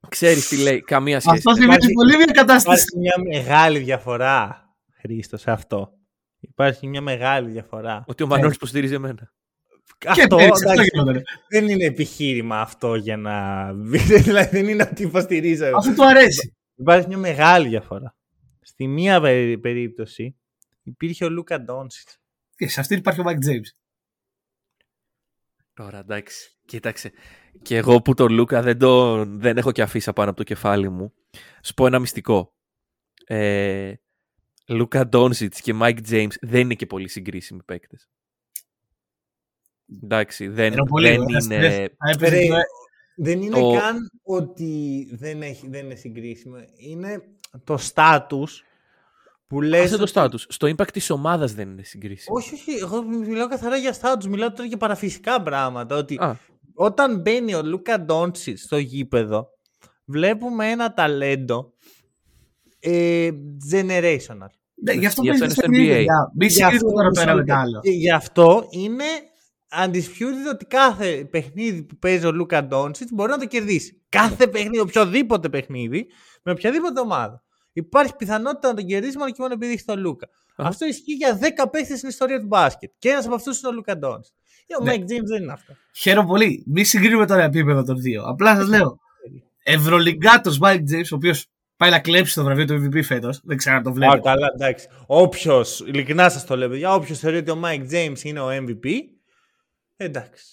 Ξέρεις τι λέει, καμία σχέση. Αυτό δεν θυμίζει Υπάρχει- πολύ μια κατάσταση. Υπάρχει μια μεγάλη διαφορά, Χρήστο, σε αυτό. Υπάρχει μια μεγάλη διαφορά. Ότι ο Μανώλης υποστηρίζει εμένα. Και Αυτό, πέρυσι αυτό εντάξει, γινόταν. δεν είναι επιχείρημα αυτό για να. δηλαδή δεν είναι ότι υποστηρίζω. εγώ. Αφού του αρέσει. Υπάρχει μια μεγάλη διαφορά. Στη μία περί- περίπτωση υπήρχε ο Λούκα Ντόνσιτς. Και σε αυτή υπάρχει ο Mike James. Τώρα εντάξει, κοίταξε. Και εγώ που τον Λούκα δεν, τον, δεν έχω και αφήσει πάνω από το κεφάλι μου. Σου πω ένα μυστικό. Ε, Λούκα Ντόνσιτς και Μάικ James δεν είναι και πολύ συγκρίσιμοι παίκτες. Εντάξει, δεν, Ενώ πολύ, δεν θα- είναι. θα έπαιζε Ρε, και- δεν είναι Το- καν ότι δεν, έχει, δεν είναι συγκρίσιμο. Είναι το στάτους που λες... Άσε το ότι- στάτους. Στο impact της ομάδας δεν είναι συγκρίσιμο. Όχι, όχι. Εγώ μιλάω καθαρά για στάτους. Μιλάω τώρα για παραφυσικά πράγματα. Ότι Α, όταν μπαίνει ο Λούκα Ντόντσιτ στο γήπεδο, βλέπουμε ένα ταλέντο ε, generational. Ναι, γι' αυτό Γι' αυτό παίζει είναι στο στην ίδια. NBA. Για- Μη Γι' συγκρίνουμε αυτό- τώρα πέρα με μισό τα λεπτό. άλλο. Και Γι' αυτό είναι undisputed ότι κάθε παιχνίδι που παίζει ο Λούκα Ντόντσιτς μπορεί να το κερδίσει. Κάθε παιχνίδι, οποιοδήποτε παιχνίδι, με οποιαδήποτε ομάδα. Υπάρχει πιθανότητα να τον κερδίσει μόνο και μόνο επειδή έχει τον Λούκα. Αχα. Αυτό ισχύει για 10 παίχτες στην ιστορία του μπάσκετ. Και ένας από αυτούς είναι ο Λούκα Ντόντσιτς. Ο Ναι. Μάικ Τζέιμς δεν είναι αυτό. Χαίρομαι πολύ. Μη συγκρίνουμε τώρα επίπεδο των δύο. Απλά σας λέω. Ευρωλιγκάτο Μάικ Τζέιμς, ο οποίος πάει να κλέψει το βραβείο του MVP φέτος. Δεν ξέρω αν το Α, βλέπετε. καλά, εντάξει. Όποιος, ειλικρινά σας το λέω, παιδιά, όποιος θεωρεί ότι ο Μάικ Τζέιμς είναι ο MVP, εντάξει.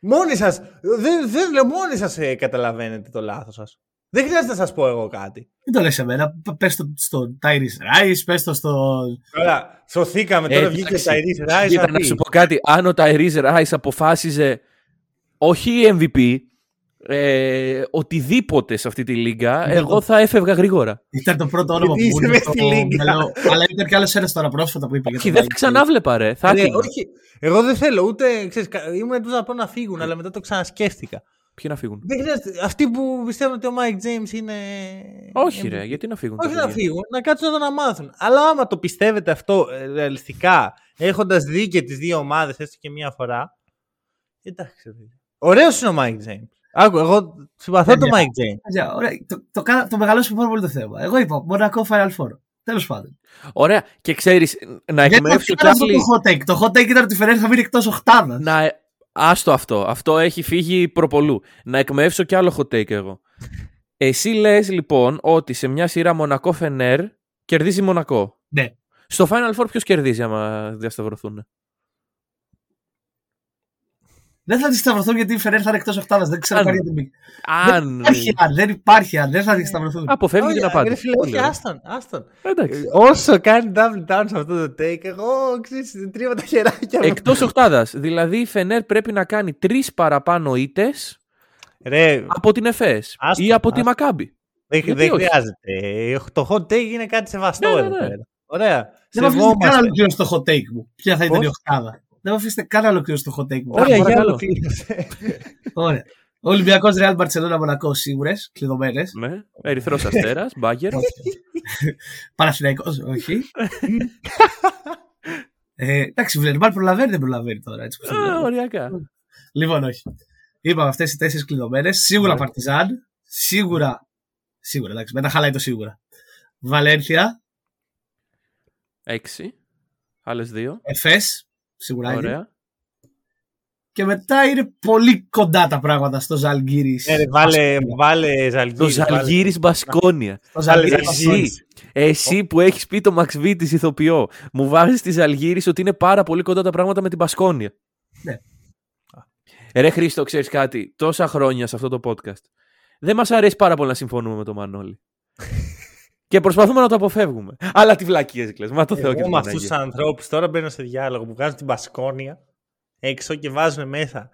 Μόνοι σας, δεν, δεν λέω, μόνοι σας ε, καταλαβαίνετε το λάθος σας. Δεν χρειάζεται να σας πω εγώ κάτι. Δεν το λες εμένα. Πες το στον Tyrese Rice, πες το στον. Τώρα, σωθήκαμε, Ε, τώρα βγήκε ο εντάξει. Tyrese Rice. Κοίτα, να σου πω κάτι. Αν ο Tyrese Rice αποφάσιζε όχι MVP, ε, οτιδήποτε σε αυτή τη λίγκα, Ναι, εγώ το- θα έφευγα γρήγορα. Ήταν το πρώτο όνομα που Γιατί μου είσαι ήρθε μες στο στη λίγκα. μυαλό. Αλλά ήταν κι άλλος ένας τώρα πρόσφατα που είπε. για Όχι, τον δεν θα Mike ξανά βλέπα, ρε. Θα Ναι, έκλεινα. όχι. Εγώ δεν θέλω ούτε. Ξέρεις, κα- ήμουν έτοιμος να πω να φύγουν, αλλά μετά το ξανασκέφτηκα. Ποιοι να φύγουν; Δεν χρειάζεται. Αυτοί που πιστεύουν ότι ο Μάικ Τζέιμς είναι. Όχι, MVP. ρε, γιατί να φύγουν. Όχι τα να παιδιά; φύγουν, να κάτσουν εδώ να μάθουν. Αλλά άμα το πιστεύετε αυτό ε, ρεαλιστικά, έχοντας δει και τις δύο ομάδες έστω και μία φορά. Εντάξει. Ωραίος είναι ο Μάικ Τζέιμς. Άκου, εγώ συμπαθώ τον Παιδιά. Μάικ Τζέιμ. Παιδιά, ωραία, το, το, κάνα- το μεγαλώσουμε πάρα πολύ το θέμα. Εγώ είπα Μονακό Final Four. Τέλος πάντων. Ωραία, και ξέρεις, να Δεν εκμεύσω κι ήταν αυτό άλλοι. το hot take. Το hot take ήταν ότι η Φεραίρ θα μείνει εκτός οχτάδα. Να... Άστο αυτό. Αυτό έχει φύγει προπολού. Να εκμεύσω κι άλλο hot take εγώ. Εσύ λες λοιπόν ότι σε μια σειρά Μονακό Φενέρ κερδίζει Μονακό. Ναι. Στο Final Four ποιος κερδίζει άμα διασταυρωθούν. Δεν θα τη σταυρωθούν γιατί η Φεραίρ θα είναι εκτός οχτάδα. Δεν ξέρω Αν- καν γιατί μπήκε. Αν. Δεν υπάρχει αν, δεν υπάρχει αν, δεν θα τη σταυρωθούν. Αποφεύγει την Όχι, ρε απάντηση. φίλε, Πολύ όχι, ωραία. άστον, άστον. Εντάξει. Ε, Όσο κάνει double down σε αυτό το take, εγώ ξέρεις, τρίβω τα χεράκια μου. Εκτός οχτάδα. Δηλαδή η Φενέρ πρέπει να κάνει τρεις παραπάνω ήττες Ρε, από την ΕΦΕΣ Άστο, ή από τη άστο. Μακάμπη. δεν, γιατί δεν όχι; χρειάζεται. Το hot take είναι κάτι σεβαστό Ναι, ναι, εδώ ναι. πέρα. Ωραία. Δεν με αφήσετε καν να Σεβόμαστε. ολοκληρώσω το hot take μου. Ποια θα ήταν Πώς; η οχτάδα. Δεν με αφήσετε καν να ολοκληρώσω το hot take μου. Ωραία, για παρακαλώ. ολοκλήρωσε. Ωραία. Ολυμπιακός Real Barcelona Μονακό σίγουρες, κλειδωμένες. Ναι. Ερυθρός Αστέρας, Μπάγκερ. Παναθηναϊκός, όχι. ε, εντάξει, Βλερμάρ προλαβαίνει, δεν προλαβαίνει τώρα. Έτσι, όπως το Α, λέω. Οριακά. λοιπόν, όχι. Είπαμε αυτές οι τέσσερις κλειδωμένες. Σίγουρα Ναι. Παρτιζάν. Σίγουρα. Σίγουρα, εντάξει, μετά χαλάει το σίγουρα. Βαλένθια. Έξι. Άλλες δύο. Εφές. Σίγουρα είναι. Ωραία. Και μετά είναι πολύ κοντά τα πράγματα στο Ζαλγκύρι. Ε, ρε, Βάλε, βάλε Το Ζαλγκύρης. Ζαλγίρι Μπασκόνια. Το Ζαλγκύρι. Βάλε Εσύ, Ζαλγκύρης. εσύ που έχεις πει το Max V τη ηθοποιό, μου βάζεις τη Ζαλγίρι ότι είναι πάρα πολύ κοντά τα πράγματα με την Μπασκόνια. Ναι. Ρε Χρήστο, ξέρεις κάτι, τόσα χρόνια σε αυτό το podcast. Δεν μας αρέσει πάρα πολύ να συμφωνούμε με τον Μανώλη. Και προσπαθούμε να το αποφεύγουμε. Αλλά τι βλακίε κλε. Μα το Θεό και Εγώ την με αυτούς Παναγία. τους ανθρώπους τώρα μπαίνω σε διάλογο που βγάζουν την Πασκόνια έξω και βάζουν μέσα.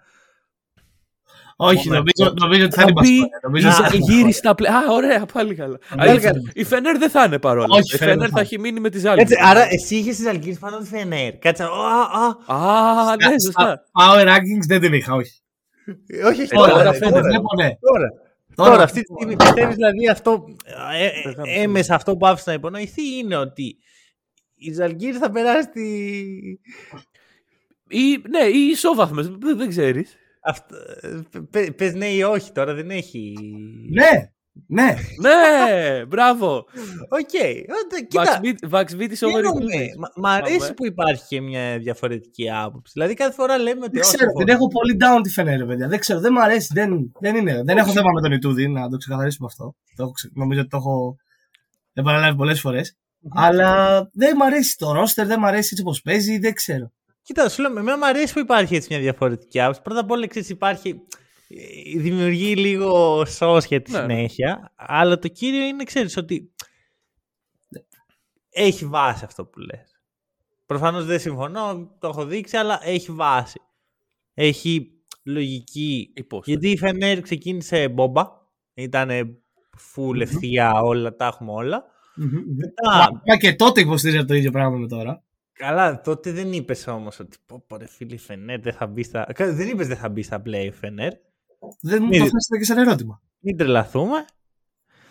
Όχι, Μόνος νομίζω, αυτό. νομίζω ότι θα είναι Θα μπει Μπασκόνια. Νομίζω η ότι θα είναι Ζαλγίρι Μπασκόνια. στα πλέ. Α, ωραία, πάλι καλά. Πάλι Α, η- καλά. Η Φενέρ δεν θα είναι παρόλα. Όχι, Η Φενέρ Φενέρ δεν θα θα έχει μείνει με τη Ζάλγκη. Έτσι, άρα εσύ είχες τις Ζαλγκύρη πάνω από τη Φενέρ. Κάτσε. Α, α, Α, ναι, Στα- σωστά. Power rankings δεν την είχα, όχι. όχι, όχι, τώρα, τώρα, τώρα ρε, φαίνεται. τώρα, Βλέπω, ναι. τώρα. Τώρα, Τώρα, αυτή τη στιγμή πιστεύεις δηλαδή αυτό. ε, ε, Δεν θα έμμεσα αυτό που άφησε να υπονοηθεί είναι ότι η Ζάλγκιρις θα περάσει τη. Ή, ναι, ή ισόβαθμες, δεν, δεν ξέρεις. Αυτό, πε, πες ναι ή όχι τώρα, δεν έχει. Ναι, ναι. ναι, μπράβο. Οκ. Οπότε, Κοίτα, Μαξβίτις over χαίρομαι. Μα- Μ' αρέσει Πάμε. που υπάρχει και μια διαφορετική άποψη. Δηλαδή κάθε φορά λέμε ότι. Δεν όχι, ξέρω, συμφωνώ. την έχω πολύ down τη Φενέρ, παιδιά. Δεν ξέρω, δεν μου αρέσει. Δεν, δεν, είναι, δεν έχω θέμα με τον Ιτούδη, να το ξεκαθαρίσουμε αυτό. Το έχω, ξε- νομίζω ότι το έχω επαναλάβει πολλές φορές. Αλλά δεν μου αρέσει το ρόστερ, δεν μου αρέσει έτσι όπως παίζει, δεν ξέρω. Κοίτα, σου λέω, εμένα μου αρέσει που υπάρχει έτσι μια διαφορετική άποψη. Πρώτα απ' όλα, ξέρεις, υπάρχει. Ε, Δημιουργεί λίγο σώσια τη Ναι. συνέχεια. Αλλά το κύριο είναι, ξέρεις, ότι. έχει βάση αυτό που λες. Προφανώς δεν συμφωνώ, το έχω δείξει, αλλά έχει βάση. Έχει λογική. Υπόσταση. Γιατί η Φενέρ ξεκίνησε μπόμπα, ήταν full ευθεία όλα, τα έχουμε όλα. Μετά, Μα και τότε υποστήριζα το ίδιο πράγμα με τώρα. καλά, τότε δεν είπες όμως ότι πω, πω ρε φίλε η Φενέρ δεν θα μπει στα... Καλά, Δεν είπες δεν θα μπει στα play η Φενέρ. Δεν μου Μη- το θέσατε και σαν ερώτημα. Μην τρελαθούμε.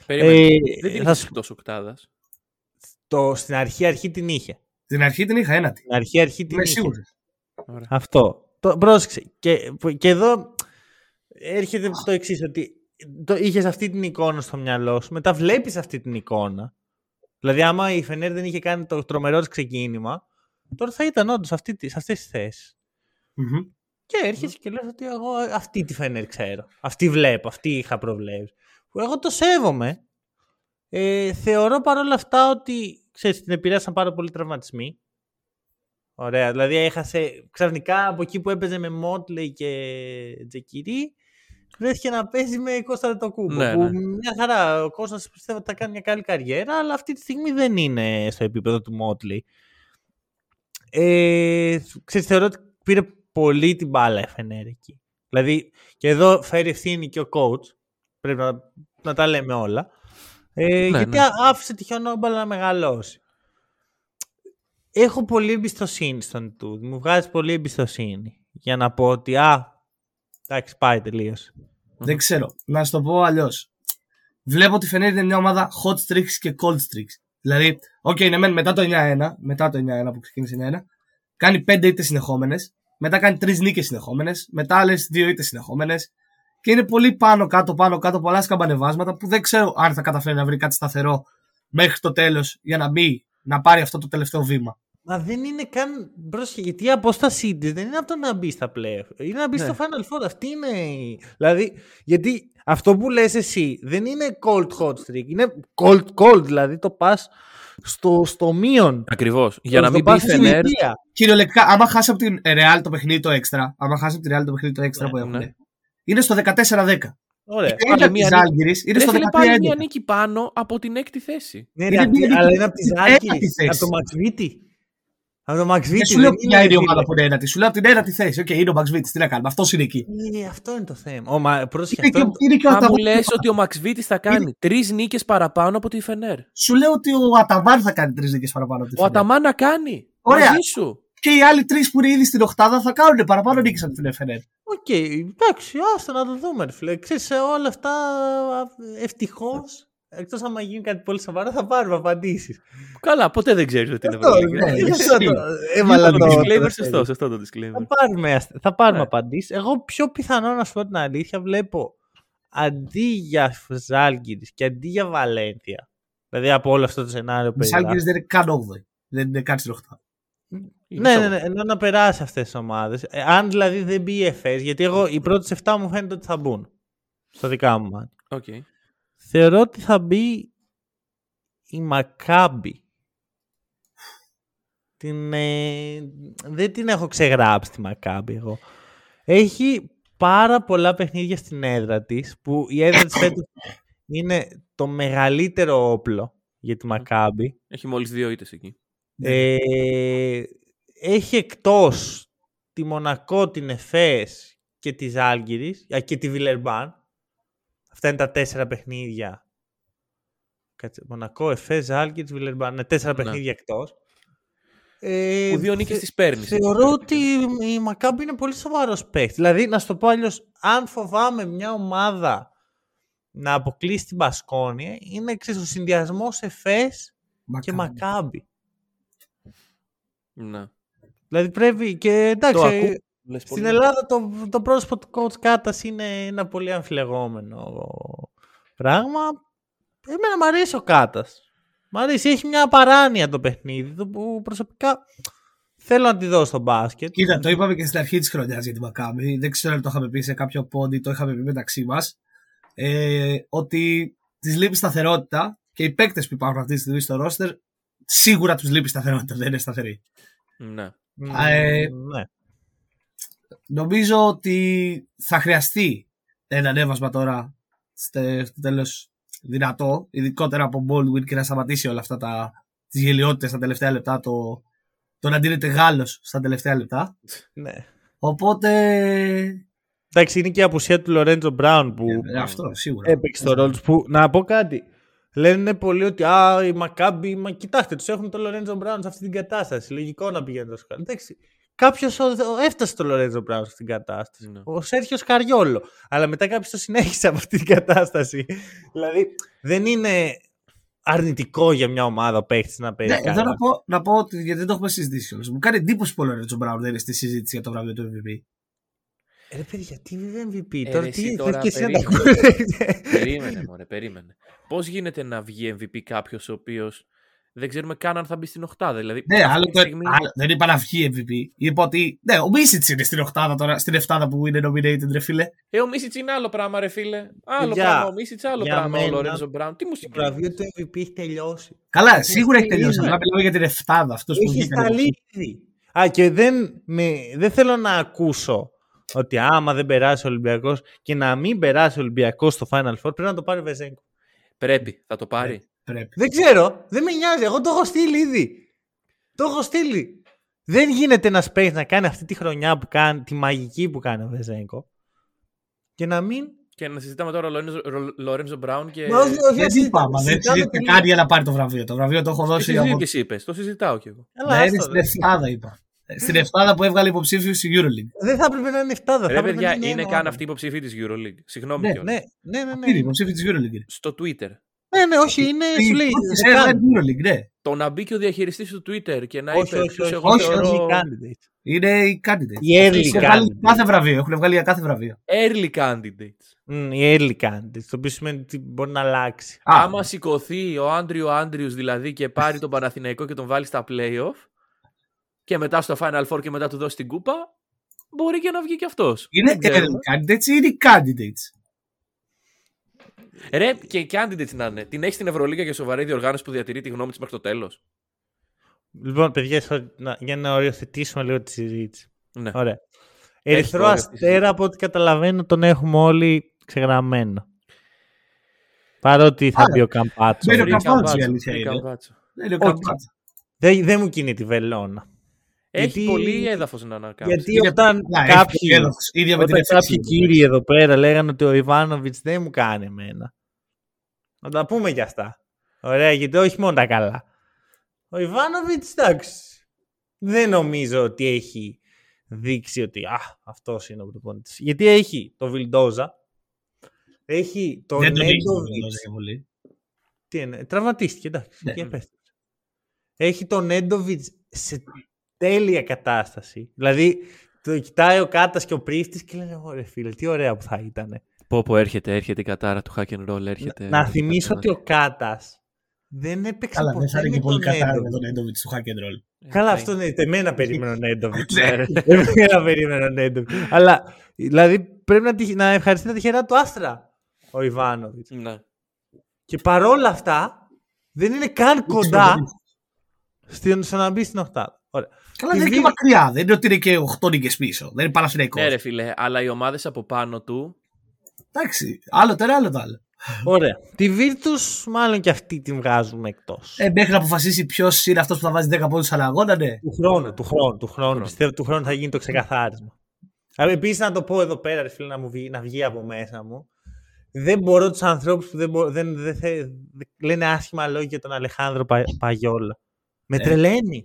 Περίμενε. Ε, δεν την θα είχες σου- εκτός οκτάδας. Το, στην αρχή αρχή την είχε. Την αρχή την είχα ένατη. Στην αρχή αρχή την Είμαι είχε. σίγουρος. Ωραία. Αυτό. Το, πρόσεξε. Και, και εδώ έρχεται το εξής ότι το, είχες αυτή την εικόνα στο μυαλό σου, μετά βλέπεις αυτή την εικόνα. Δηλαδή άμα η Φενέρ δεν είχε κάνει το τρομερός της ξεκίνημα, τώρα θα ήταν όντως αυτή, τη- σε αυτές τις θέσεις. Και έρχεσαι και λες ότι εγώ αυτή τη Φενέρ ξέρω. Αυτή βλέπω, αυτή είχα προβλέψει. Που εγώ το σέβομαι. Ε, θεωρώ παρόλα αυτά ότι ξέρεις, την επηρέασαν πάρα πολύ τραυματισμοί. Ωραία. Δηλαδή έχασε ξαφνικά από εκεί που έπαιζε με Μότλεϊ και Τζεκυρί βρέθηκε να παίζει με Κώστα το κούμπο. Ναι, που ναι. μια χαρά ο Κώστας πιστεύω ότι θα κάνει μια καλή καριέρα, αλλά αυτή τη στιγμή δεν είναι στο επίπεδο του Μότλεϊ. Ε, ξέρεις, θεωρώ ότι πήρε πολύ την μπάλα η FNR εκεί. Δηλαδή, και εδώ φέρει ευθύνη και ο coach. Πρέπει να, να τα λέμε όλα. Ε, Ναι, γιατί ναι. άφησε τη χιονόμπαλα να μεγαλώσει. Έχω πολύ εμπιστοσύνη στον Ιτούδη. Μου βγάζει πολύ εμπιστοσύνη. Για να πω ότι, α, εντάξει, πάει τελείωσε. Δεν ξέρω. Να σου το πω αλλιώς. Βλέπω ότι η Φενέρ είναι μια ομάδα hot streaks και cold streaks. Δηλαδή, οκ, ναι, μεν μετά το 9-1, μετά το 9-1 που ξεκίνησε 9-1, κάνει 5 ήττες συνεχόμενες, μετά κάνει 3 νίκες συνεχόμενες, μετά άλλες 2 ήττες συνεχόμενες. Και είναι πολύ πάνω κάτω, πάνω κάτω, πολλά σκαμπανεβάσματα που δεν ξέρω αν θα καταφέρει να βρει κάτι σταθερό μέχρι το τέλος για να μπει, να πάρει αυτό το τελευταίο βήμα. Μα δεν είναι καν. Πρόσεχε, γιατί η απόστασή της δεν είναι από το να μπει στα playoff. Είναι να μπει Ναι. στο Final Four. Αυτή είναι. η- Δηλαδή, γιατί αυτό που λες εσύ δεν είναι cold hot streak. Είναι cold cold. Δηλαδή το πα στο, στο μείον. Ακριβώς. Για να Το μην πει πας η στην Φενέρ. ηλικία. Κυριολεκτικά, άμα χάσει από την Real το παιχνίδι το έξτρα, άμα χάσει από την Real το παιχνίδι το έξτρα Ναι, που έχουν, ναι. είναι στο 14-10. Ωραία. Είναι από μια της νίκη. Ζάλγκιρις, είναι στο Έφυγε πάλι μια 13-11. νίκη πάνω από την έκτη θέση. Ναι, Είναι ρε, αυτή- μια αλλά νίκη. είναι από τη Την Ζάλγκιρις. ένατη θέση. Από το Μαξβίτη. Από το Μαξβίτη. Δεν σου λέω δεν ποια είναι η φίλε. ομάδα που είναι ένατη. Σου λέω από την ένατη θέση. Οκ, είναι ο Μαξβίτις. Τι να κάνουμε. Αυτός είναι εκεί. Ε, αυτό είναι το θέμα. Ω, μα, πρόσεχε, Είναι αυτό και, είναι το- είναι και ο Αν μου Αταμάν. λες ότι ο Μαξβίτις θα κάνει τρεις νίκες παραπάνω από τη Φενέρ. Σου λέω ότι ο Αταμάν θα κάνει τρεις νίκες παραπάνω από τη Ο Φενέρ. Αταμάν να κάνει. Ωραία. Μαζί σου. Και οι άλλοι τρεις που είναι ήδη στην Οχτάδα θα κάνουν παραπάνω νίκες από την Φενέρ. Οκ, εντάξει, άστο να το δούμε, ρε φίλε. Ξέρεις, σε όλα αυτά, ευτυχώς, εκτός άμα γίνει κάτι πολύ σοβαρό, θα πάρουμε απαντήσεις. Καλά, ποτέ δεν ξέρεις ότι είναι Αυτό, Ευρωπαϊκή. ναι. γι' ισχύει. αυτό το- Έβαλα Το το... disclaimer το- σωστό, σωστό το Θα disclaimer. πάρουμε, ασ- θα πάρουμε Ναι. απαντήσεις. Εγώ πιο πιθανό να σου πω την αλήθεια βλέπω αντί για Ζάλγκιρις και αντί για Βαλένθια, δηλαδή από όλο αυτό το σενάριο που Η Ζάλγκιρις περιγράφω, δεν είναι καν 8η. Δεν είναι καν στην Οχτάδα. Ναι, ναι, ναι, ενώ να περάσει αυτές τις ομάδες. αν δηλαδή δεν μπει η Εφές, γιατί εγώ οι πρώτες 7 μου φαίνεται ότι θα μπουν. Στα δικά μου μάτι. Οκ. Θεωρώ ότι θα μπει η Μακάμπι. Την, ε, δεν την έχω ξεγράψει τη Μακάμπι εγώ. Έχει πάρα πολλά παιχνίδια στην έδρα της που η έδρα της φέτος είναι το μεγαλύτερο όπλο για τη Μακάμπι. Έχει μόλις δύο ήττες εκεί. Ε, έχει εκτός τη Μονακό, την Εφές και τη Ζάλγκυρης α, και τη Βιλερμπάν. Αυτά είναι τα τέσσερα παιχνίδια. Κάτσε, Μονακό, Εφές, Ζάλγκυρης, Βιλερμπάν. Ναι, τέσσερα Ναι. παιχνίδια εκτός. Ε, Που δύο νίκες θε- τις παίρνεις. Θεωρώ ότι η Μακάμπη είναι πολύ σοβαρός παίκτης. Δηλαδή, να σου το πω αλλιώς, αν φοβάμαι μια ομάδα να αποκλείσει την Πασκόνια, είναι ξέρεις, ο συνδυασμός Εφές και Μακάμπη. Ναι. Δηλαδή πρέπει και εντάξει. Το ε, ακού- Λες Στην πολύ. Ελλάδα το, το πρόσωπο του coach Κάτας είναι ένα πολύ αμφιλεγόμενο πράγμα. Εμένα μου αρέσει ο Κάτας. Μ' αρέσει, έχει μια παράνοια το παιχνίδι του που προσωπικά θέλω να τη δω στο μπάσκετ. Κοίτα, το είπαμε και στην αρχή της χρονιάς για την Μακάμπη. Δεν ξέρω αν το είχαμε πει σε κάποιο πόντι, το είχαμε πει μεταξύ μας. Ε, ότι της λείπει σταθερότητα και οι παίκτες που υπάρχουν αυτή τη στιγμή στο ρόστερ σίγουρα τους λείπει σταθερότητα, δεν είναι σταθεροί. Ναι. Ε, ναι. Νομίζω ότι θα χρειαστεί ένα ανέβασμα τώρα στο στο τέλος δυνατό, ειδικότερα από Baldwin και να σταματήσει όλα αυτά τα τις γελιότητες στα τελευταία λεπτά, το, το να ντύνεται Γάλλος στα τελευταία λεπτά. Ναι. Οπότε. Εντάξει, είναι και η απουσία του Λορέντζο Μπράουν που ε, αυτό σίγουρα. έπαιξε το ρόλο του. Που, να πω κάτι. Λένε πολλοί ότι α, οι Μακάμπι, μα κοιτάξτε, τους έχουν το Λορέντζο Μπράουν σε αυτή την κατάσταση. Λογικό να πηγαίνει τόσο καλά. Εντάξει, κάποιος έφτασε στο Λορέντζο Μπράουν σε αυτή την κατάσταση. Ναι. Ο Σέρχιος Καριόλο. Αλλά μετά κάποιος το συνέχισε από αυτή την κατάσταση. δηλαδή δεν είναι αρνητικό για μια ομάδα ο παίχτη να παίζει. Ναι, καλά. εδώ να πω, να πω ότι γιατί δεν το έχουμε συζητήσει κιόλας. Μου κάνει εντύπωση που ο Λορέντζο Μπράουν δεν είναι στη συζήτηση για το βραβείο του MVP. Ε, Ρε παιδιά, τι MVP. Ε, τώρα ρε, τι εσύ θες τώρα και εσύ να τα περίμενε. ακούσεις. περίμενε, μωρέ, περίμενε. Πώς γίνεται να βγει MVP κάποιος ο οποίος δεν ξέρουμε καν αν θα μπει στην οχτάδα. Δηλαδή, Ναι, αυτή άλλο, τη το, στιγμή- άλλο, δεν είπα να βγει MVP. Είπα ότι. Ναι, ο Μίσιτς είναι στην οχτάδα τώρα, στην εφτάδα που είναι nominated, ρε φίλε. Ε, ο Μίσιτς είναι άλλο πράγμα, ρε φίλε. Άλλο Για- πράγμα. Ο Μίσιτς, άλλο για πράγμα. Ο μένα, Λορέντζο Μπράουν. Τι μου Το συγκρίνεις; βραβείο του MVP έχει τελειώσει. Καλά, σίγουρα έχει είναι. τελειώσει. Απλά μιλάμε για την εφτάδα. Αυτός που Έχει βγήκαν. σταλεί ήδη. Α, και δεν, με, δεν θέλω να ακούσω ότι άμα δεν περάσει ο Ολυμπιακός και να μην περάσει ο Ολυμπιακός στο Final Four πρέπει να το πάρει ο Βεζέγκο. Πρέπει, θα το πάρει. Πρέπει. Δεν ξέρω, δεν με νοιάζει. Εγώ το έχω στείλει ήδη. Το έχω στείλει. Δεν γίνεται ένα παίκτη να κάνει αυτή τη χρονιά που κάνει, τη μαγική που κάνει ο Βεζέγκο και να μην. Και να συζητάμε τώρα Λορέντζο- Ρο- Λορέντζο Μπράουν και. Μα όχι, όχι, Δεν συζητάμε- είπα, μα δεν συζητάμε συζήτησε τελείως. καν για να πάρει το βραβείο. Το βραβείο το έχω Τι δώσει από. συζήτηση είπες, το συζητάω κι εγώ. Καλά, Ναι, είναι άστο, στην ρε. εφτάδα, είπα. Ε, Στην εφτάδα που έβγαλε υποψήφιο στη Euroleague. Δεν θα έπρεπε να είναι 7, θα Ρε έπρεπε παιδιά, να είναι ένα καν άλλο. αυτή η υποψήφη της Euroleague. Συγγνώμη Ναι, κιόλας. Ναι, ναι, ναι. Αυτή είναι ναι. υποψήφιο της Euroleague. Στο Twitter. Ναι, ναι, όχι, είναι. Σου λέει. Σε δεν ένα κάνει. Euroleague, ναι. Το να μπει και ο διαχειριστής του Twitter και να Όχι, είπε όχι, ποιος όχι, εγώ όχι, θεωρώ όχι, candidate. Είναι οι candidate. Οι early Έχουν βγάλει candidate. κάθε βραβείο. Έχουν βγάλει για κάθε βραβείο. early candidates. Mm, οι early candidates, το οποίο σημαίνει ότι μπορεί να αλλάξει. Α, Άμα σηκωθεί ο Άντριο Άντριους δηλαδή και πάρει τον Παναθηναϊκό και τον βάλει στα playoff και μετά στο Final Four και μετά του δώσει την κούπα, μπορεί και να βγει και αυτός. Είναι early candidates ή είναι οι candidates; Ρε, και candidates να είναι. Την έχει στην Ευρωλίγα για σοβαρή διοργάνωση που διατηρεί τη γνώμη της μέχρι το τέλος. Λοιπόν, παιδιά, sorry, να- για να οριοθετήσουμε λίγο τη συζήτηση. Ναι. Ωραία. Έχει Ερυθρό όριο αυτή η αστέρα, από ό,τι καταλαβαίνω, τον έχουμε όλοι ξεγραμμένο. Παρότι θα Άρα, μπει ο Καμπάτσο. μπαίνει ο Free Καμπάτσο, η Campazzo, αλήθεια free είναι. Campazzo. Δεν είναι ο Όχι. Καμπάτσο. Δεν, δεν μου κινεί τη βελόνα. Έχει Γιατί- πολύ έδαφος να ανακάμψει. Γιατί Είναι- όταν Να, έχει κάποιοι, πολύ έδαφος. Ίδια με την όταν ευθύση κάποιοι μου. κύριοι εδώ πέρα λέγανε ότι ο Ιβάνοβιτς δεν μου κάνει εμένα. Να τα πούμε κι αυτά. Ωραία, γιατί όχι μόνο τα καλά. Ο Ιβάνοβιτς, εντάξει, δεν νομίζω ότι έχει δείξει ότι α, αυτός είναι ο προπονητής. Γιατί έχει το Βιλντόζα, έχει τον Δεν τον έχει τον Νέντοβιτς. Βιλντόζα και πολύ. Τι είναι, τραυματίστηκε, εντάξει, Ναι. και επέστρεψε. Έχει τον Νέντοβιτς σε τέλεια κατάσταση. Δηλαδή, το κοιτάει ο Κάτας και ο Πρίστης και λένε, ωραία φίλε, τι ωραία που θα ήταν. Πω πω έρχεται, έρχεται η κατάρα του hack and roll, έρχεται. Να θυμίσω ότι ο Κάτας δεν έπαιξε Καλά, δεν ποτέ θα είναι με και πολύ τον κατάρα με Νέντοβιτς. τον Έντοβιτς του hack and roll. Καλά, αυτό είναι. Εμένα περίμενε ο Νέντοβιτς. Ναι. Εμένα περίμενε ο Νέντοβιτς. Αλλά, δηλαδή, πρέπει να, τυχ- να ευχαριστεί τα τυχερά του άστρα ο Ιβάνοβιτς. Ναι. Και παρόλα αυτά, δεν είναι καν κοντά στην- στο να μπει στην οχτάδα. Ωραία. Καλά, Της δεν είναι και Βίλ- μακριά. Δεν είναι ότι είναι και 8 νίκες πίσω. Δεν είναι Παναθηναϊκός. Ναι, ρε φίλε, αλλά οι ομάδες από πάνω του. Εντάξει, άλλο το ένα, άλλο το άλλο. Ωραία. Τη Virtus, μάλλον και αυτή την βγάζουμε εκτός. Ε, μέχρι να αποφασίσει ποιος είναι αυτός που θα βάζει 10 πόντους ανά αγώνα, ναι. του χρόνου, του χρόνου, του χρόνου. χρόνου. Πιστεύω του χρόνου θα γίνει το ξεκαθάρισμα. Επίσης, να το πω εδώ πέρα, ρε φίλε, να, μου βγει, να βγει από μέσα μου. Δεν μπορώ τους ανθρώπους που δεν, μπορώ, δεν, δεν θε, δεν- λένε άσχημα λόγια για τον Αλεχάνδρο Πα, Παγιόλα. Με Ε. τρελαίνει.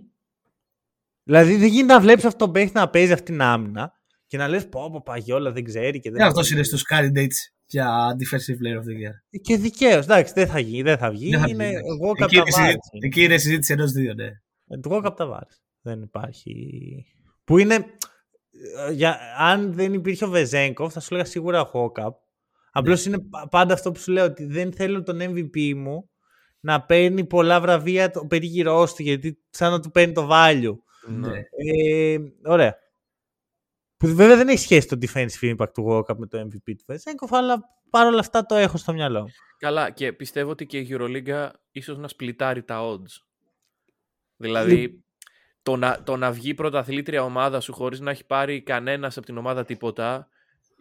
Δηλαδή δεν γίνεται να βλέπεις αυτόν τον παίχτη να παίζει αυτήν την άμυνα και να λες: Πω, πω, Παγιόλα δεν ξέρει και δεν. Ε, αυτός είναι στους candidates για Defensive Player of the Year. Και δικαίως. Εντάξει, δεν θα βγει. Δεν θα βγει. Δεν θα είναι βγει, ναι. εγώ Εκεί κατά είναι, συζήτηση, βάση. εκεί είναι συζήτηση ενός δύο, ναι. Ε, του Γόκαπ Ταβάρες. Δεν υπάρχει. Που είναι. ε, Για, αν δεν υπήρχε ο Βεζέγκοφ, θα σου έλεγα σίγουρα ο Γόκαπ. Απλώς Ναι. είναι πα- πάντα αυτό που σου λέω ότι δεν θέλω τον MVP μου να παίρνει πολλά βραβεία το περίγυρό του, γιατί σαν να του παίρνει το value. Ναι. Ε, ωραία. Που βέβαια δεν έχει σχέση το defensive impact του Γόκαπ με το MVP του Βεζέγκοφ, αλλά παρόλα αυτά το έχω στο μυαλό μου. Καλά, και πιστεύω ότι και η Euroliga ίσως να σπλιτάρει τα odds. Δηλαδή, το να, το να βγει πρωταθλήτρια ομάδα σου χωρίς να έχει πάρει κανένας από την ομάδα τίποτα,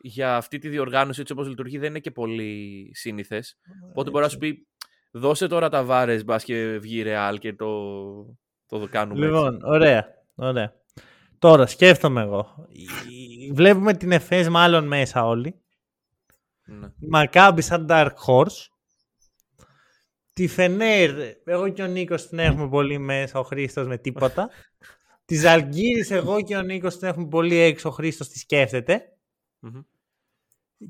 για αυτή τη διοργάνωση έτσι όπως λειτουργεί δεν είναι και πολύ σύνηθες. Οπότε μπορείς να σου πει, Δώσε τώρα τα βάρες, μπας και βγει η Real και το, το κάνουμε. Λοιπόν, έτσι. ωραία. ωραία. Τώρα σκέφτομαι εγώ. Βλέπουμε την Εφές μάλλον μέσα όλοι. Ναι. Μακάμπι σαν Dark Horse. Τη Φενέρ, εγώ και ο Νίκος την έχουμε πολύ μέσα, ο Χρήστος με τίποτα. τη Ζαλγκύρης, εγώ και ο Νίκος την έχουμε πολύ έξω, ο Χρήστος τη σκεφτεται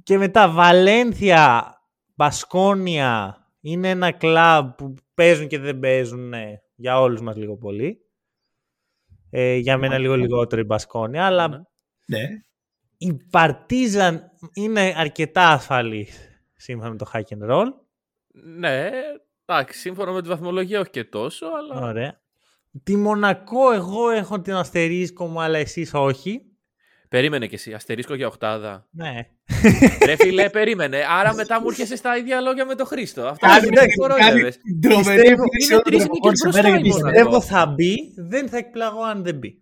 Και μετά Βαλένθια, Μπασκόνια, είναι ένα κλαμπ που παίζουν και δεν παίζουν ναι, για όλους μας λίγο πολύ. Ε, για μένα λίγο λιγότερο η Μπασκόνια, αλλά ναι. η Παρτίζαν είναι αρκετά ασφαλή σύμφωνα με το hack and roll. Ναι, εντάξει, σύμφωνα με τη βαθμολογία όχι και τόσο, αλλά... Ωραία. Τη Μονακό εγώ έχω την αστερίσκο μου, αλλά εσείς όχι. Περίμενε κι εσύ, αστερίσκο για οχτάδα. Ναι. Ρε φίλε, περίμενε. Άρα μετά μου έρχεσαι στα ίδια λόγια με τον Χρήστο. Αυτό είναι κορόιδευες. Είναι τρεις νίκες μπροστά η Πιστεύω θα μπει, δεν θα εκπλαγώ αν δεν μπει.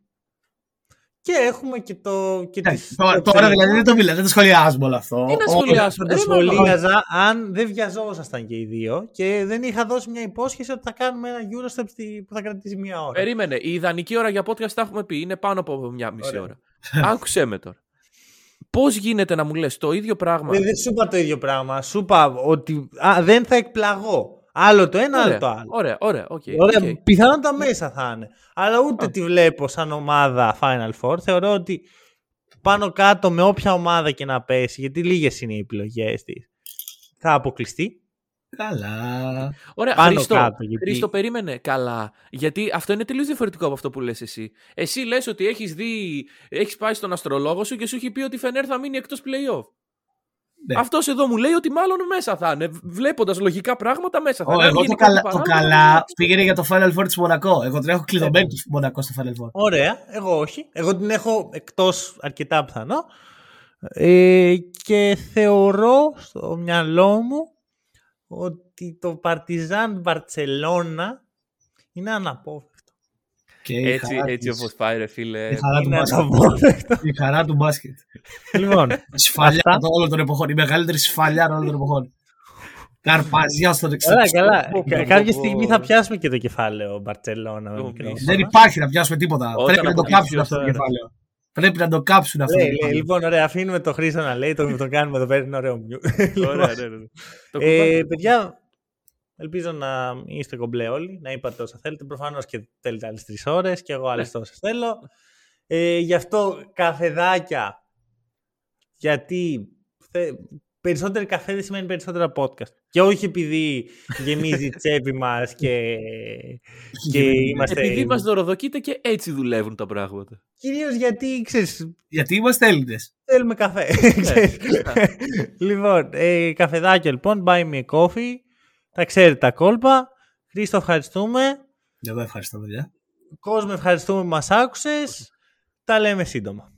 Και έχουμε και το. Και ναι, τις, τώρα, το τώρα δηλαδή δεν το μιλάτε, δεν το σχολιάζουμε όλο αυτό. Τι να σχολιάσουμε. το σχολίαζα αν δεν βιαζόσασταν και οι δύο και δεν είχα δώσει μια υπόσχεση ότι θα κάνουμε ένα Eurostep που θα κρατήσει μια ώρα. Περίμενε. Η ιδανική ώρα για podcast τα έχουμε πει. Είναι πάνω από μια μισή ώρα. Άκουσέ με τώρα. Πώς γίνεται να μου λες το ίδιο πράγμα; Δεν, δεν σου είπα το ίδιο πράγμα. Σου είπα ότι α, δεν θα εκπλαγώ. Άλλο το ένα, ωραία, άλλο το άλλο. Ωραία, ωραία. Okay, ωραία okay. Πιθανότατα μέσα θα είναι. Αλλά ούτε τη βλέπω σαν ομάδα Final Four. Θεωρώ ότι πάνω κάτω με όποια ομάδα και να πέσει, γιατί λίγες είναι οι επιλογές της, θα αποκλειστεί. Καλά. Ωραία, Πάνω Χρήστο, κάτω, γιατί... Χρήστο, περίμενε. Καλά. Γιατί αυτό είναι τελείως διαφορετικό από αυτό που λες εσύ. Εσύ λες ότι έχεις δει, έχεις πάει στον αστρολόγο σου και σου έχει πει ότι η Φενέρ θα μείνει εκτός play-off. Ναι. Αυτός εδώ μου λέει ότι μάλλον μέσα θα είναι. Βλέποντας λογικά πράγματα μέσα θα είναι. Εγώ το καλά, το καλά πήγαινε για το Final Four της Μονακό. Εγώ την έχω κλειδωμένη του Μονακό στο Final Four. Ωραία. Εγώ όχι. Εγώ την έχω εκτός αρκετά πιθανό. Ε, και θεωρώ στο μυαλό μου ότι το Παρτιζάν Μπαρτσελώνα είναι αναπόφευκτο. Και έτσι, έτσι όπως πάει ρε φίλε. Η χαρά του μπάσκετ. Η χαρά του μπάσκετ. λοιπόν, σφαλιά αυτά... όλων των εποχών. Η μεγαλύτερη σφαλιά όλων των εποχών. Καρπαζιά στον εξωτερικό. Καλά, καλά. Κάποια στιγμή θα πιάσουμε και το κεφάλαιο Μπαρτσελώνα. Δεν υπάρχει να πιάσουμε τίποτα. Πρέπει να το κάψουμε αυτό το κεφάλαιο. Πρέπει να το κάψουν αυτό. Λέει, λέει, λοιπόν, ωραία, αφήνουμε το Χρήστο να λέει, το, το κάνουμε εδώ πέρα, είναι ωραίο μιου. ωραία, ναι, ναι. ε, παιδιά, ελπίζω να είστε κομπλέ όλοι, να είπατε όσα θέλετε. Προφανώς και θέλετε άλλες τρεις ώρες και εγώ άλλες ναι. τόσες θέλω. Ε, γι' αυτό καφεδάκια, γιατί περισσότεροι καφέ δεν σημαίνει περισσότερα podcast. Και όχι επειδή γεμίζει η τσέπη μας και, και είμαστε. Επειδή μας δωροδοκείτε και έτσι δουλεύουν τα πράγματα. Κυρίως γιατί ξέρεις, Γιατί είμαστε Έλληνες. Θέλουμε καφέ. Ναι. λοιπόν, ε, καφεδάκια λοιπόν, buy me a coffee. Τα ξέρετε τα κόλπα. Χρήστο, ευχαριστούμε. Εγώ ευχαριστώ, παιδιά. Κόσμο, ευχαριστούμε που μας άκουσες. Τα λέμε σύντομα.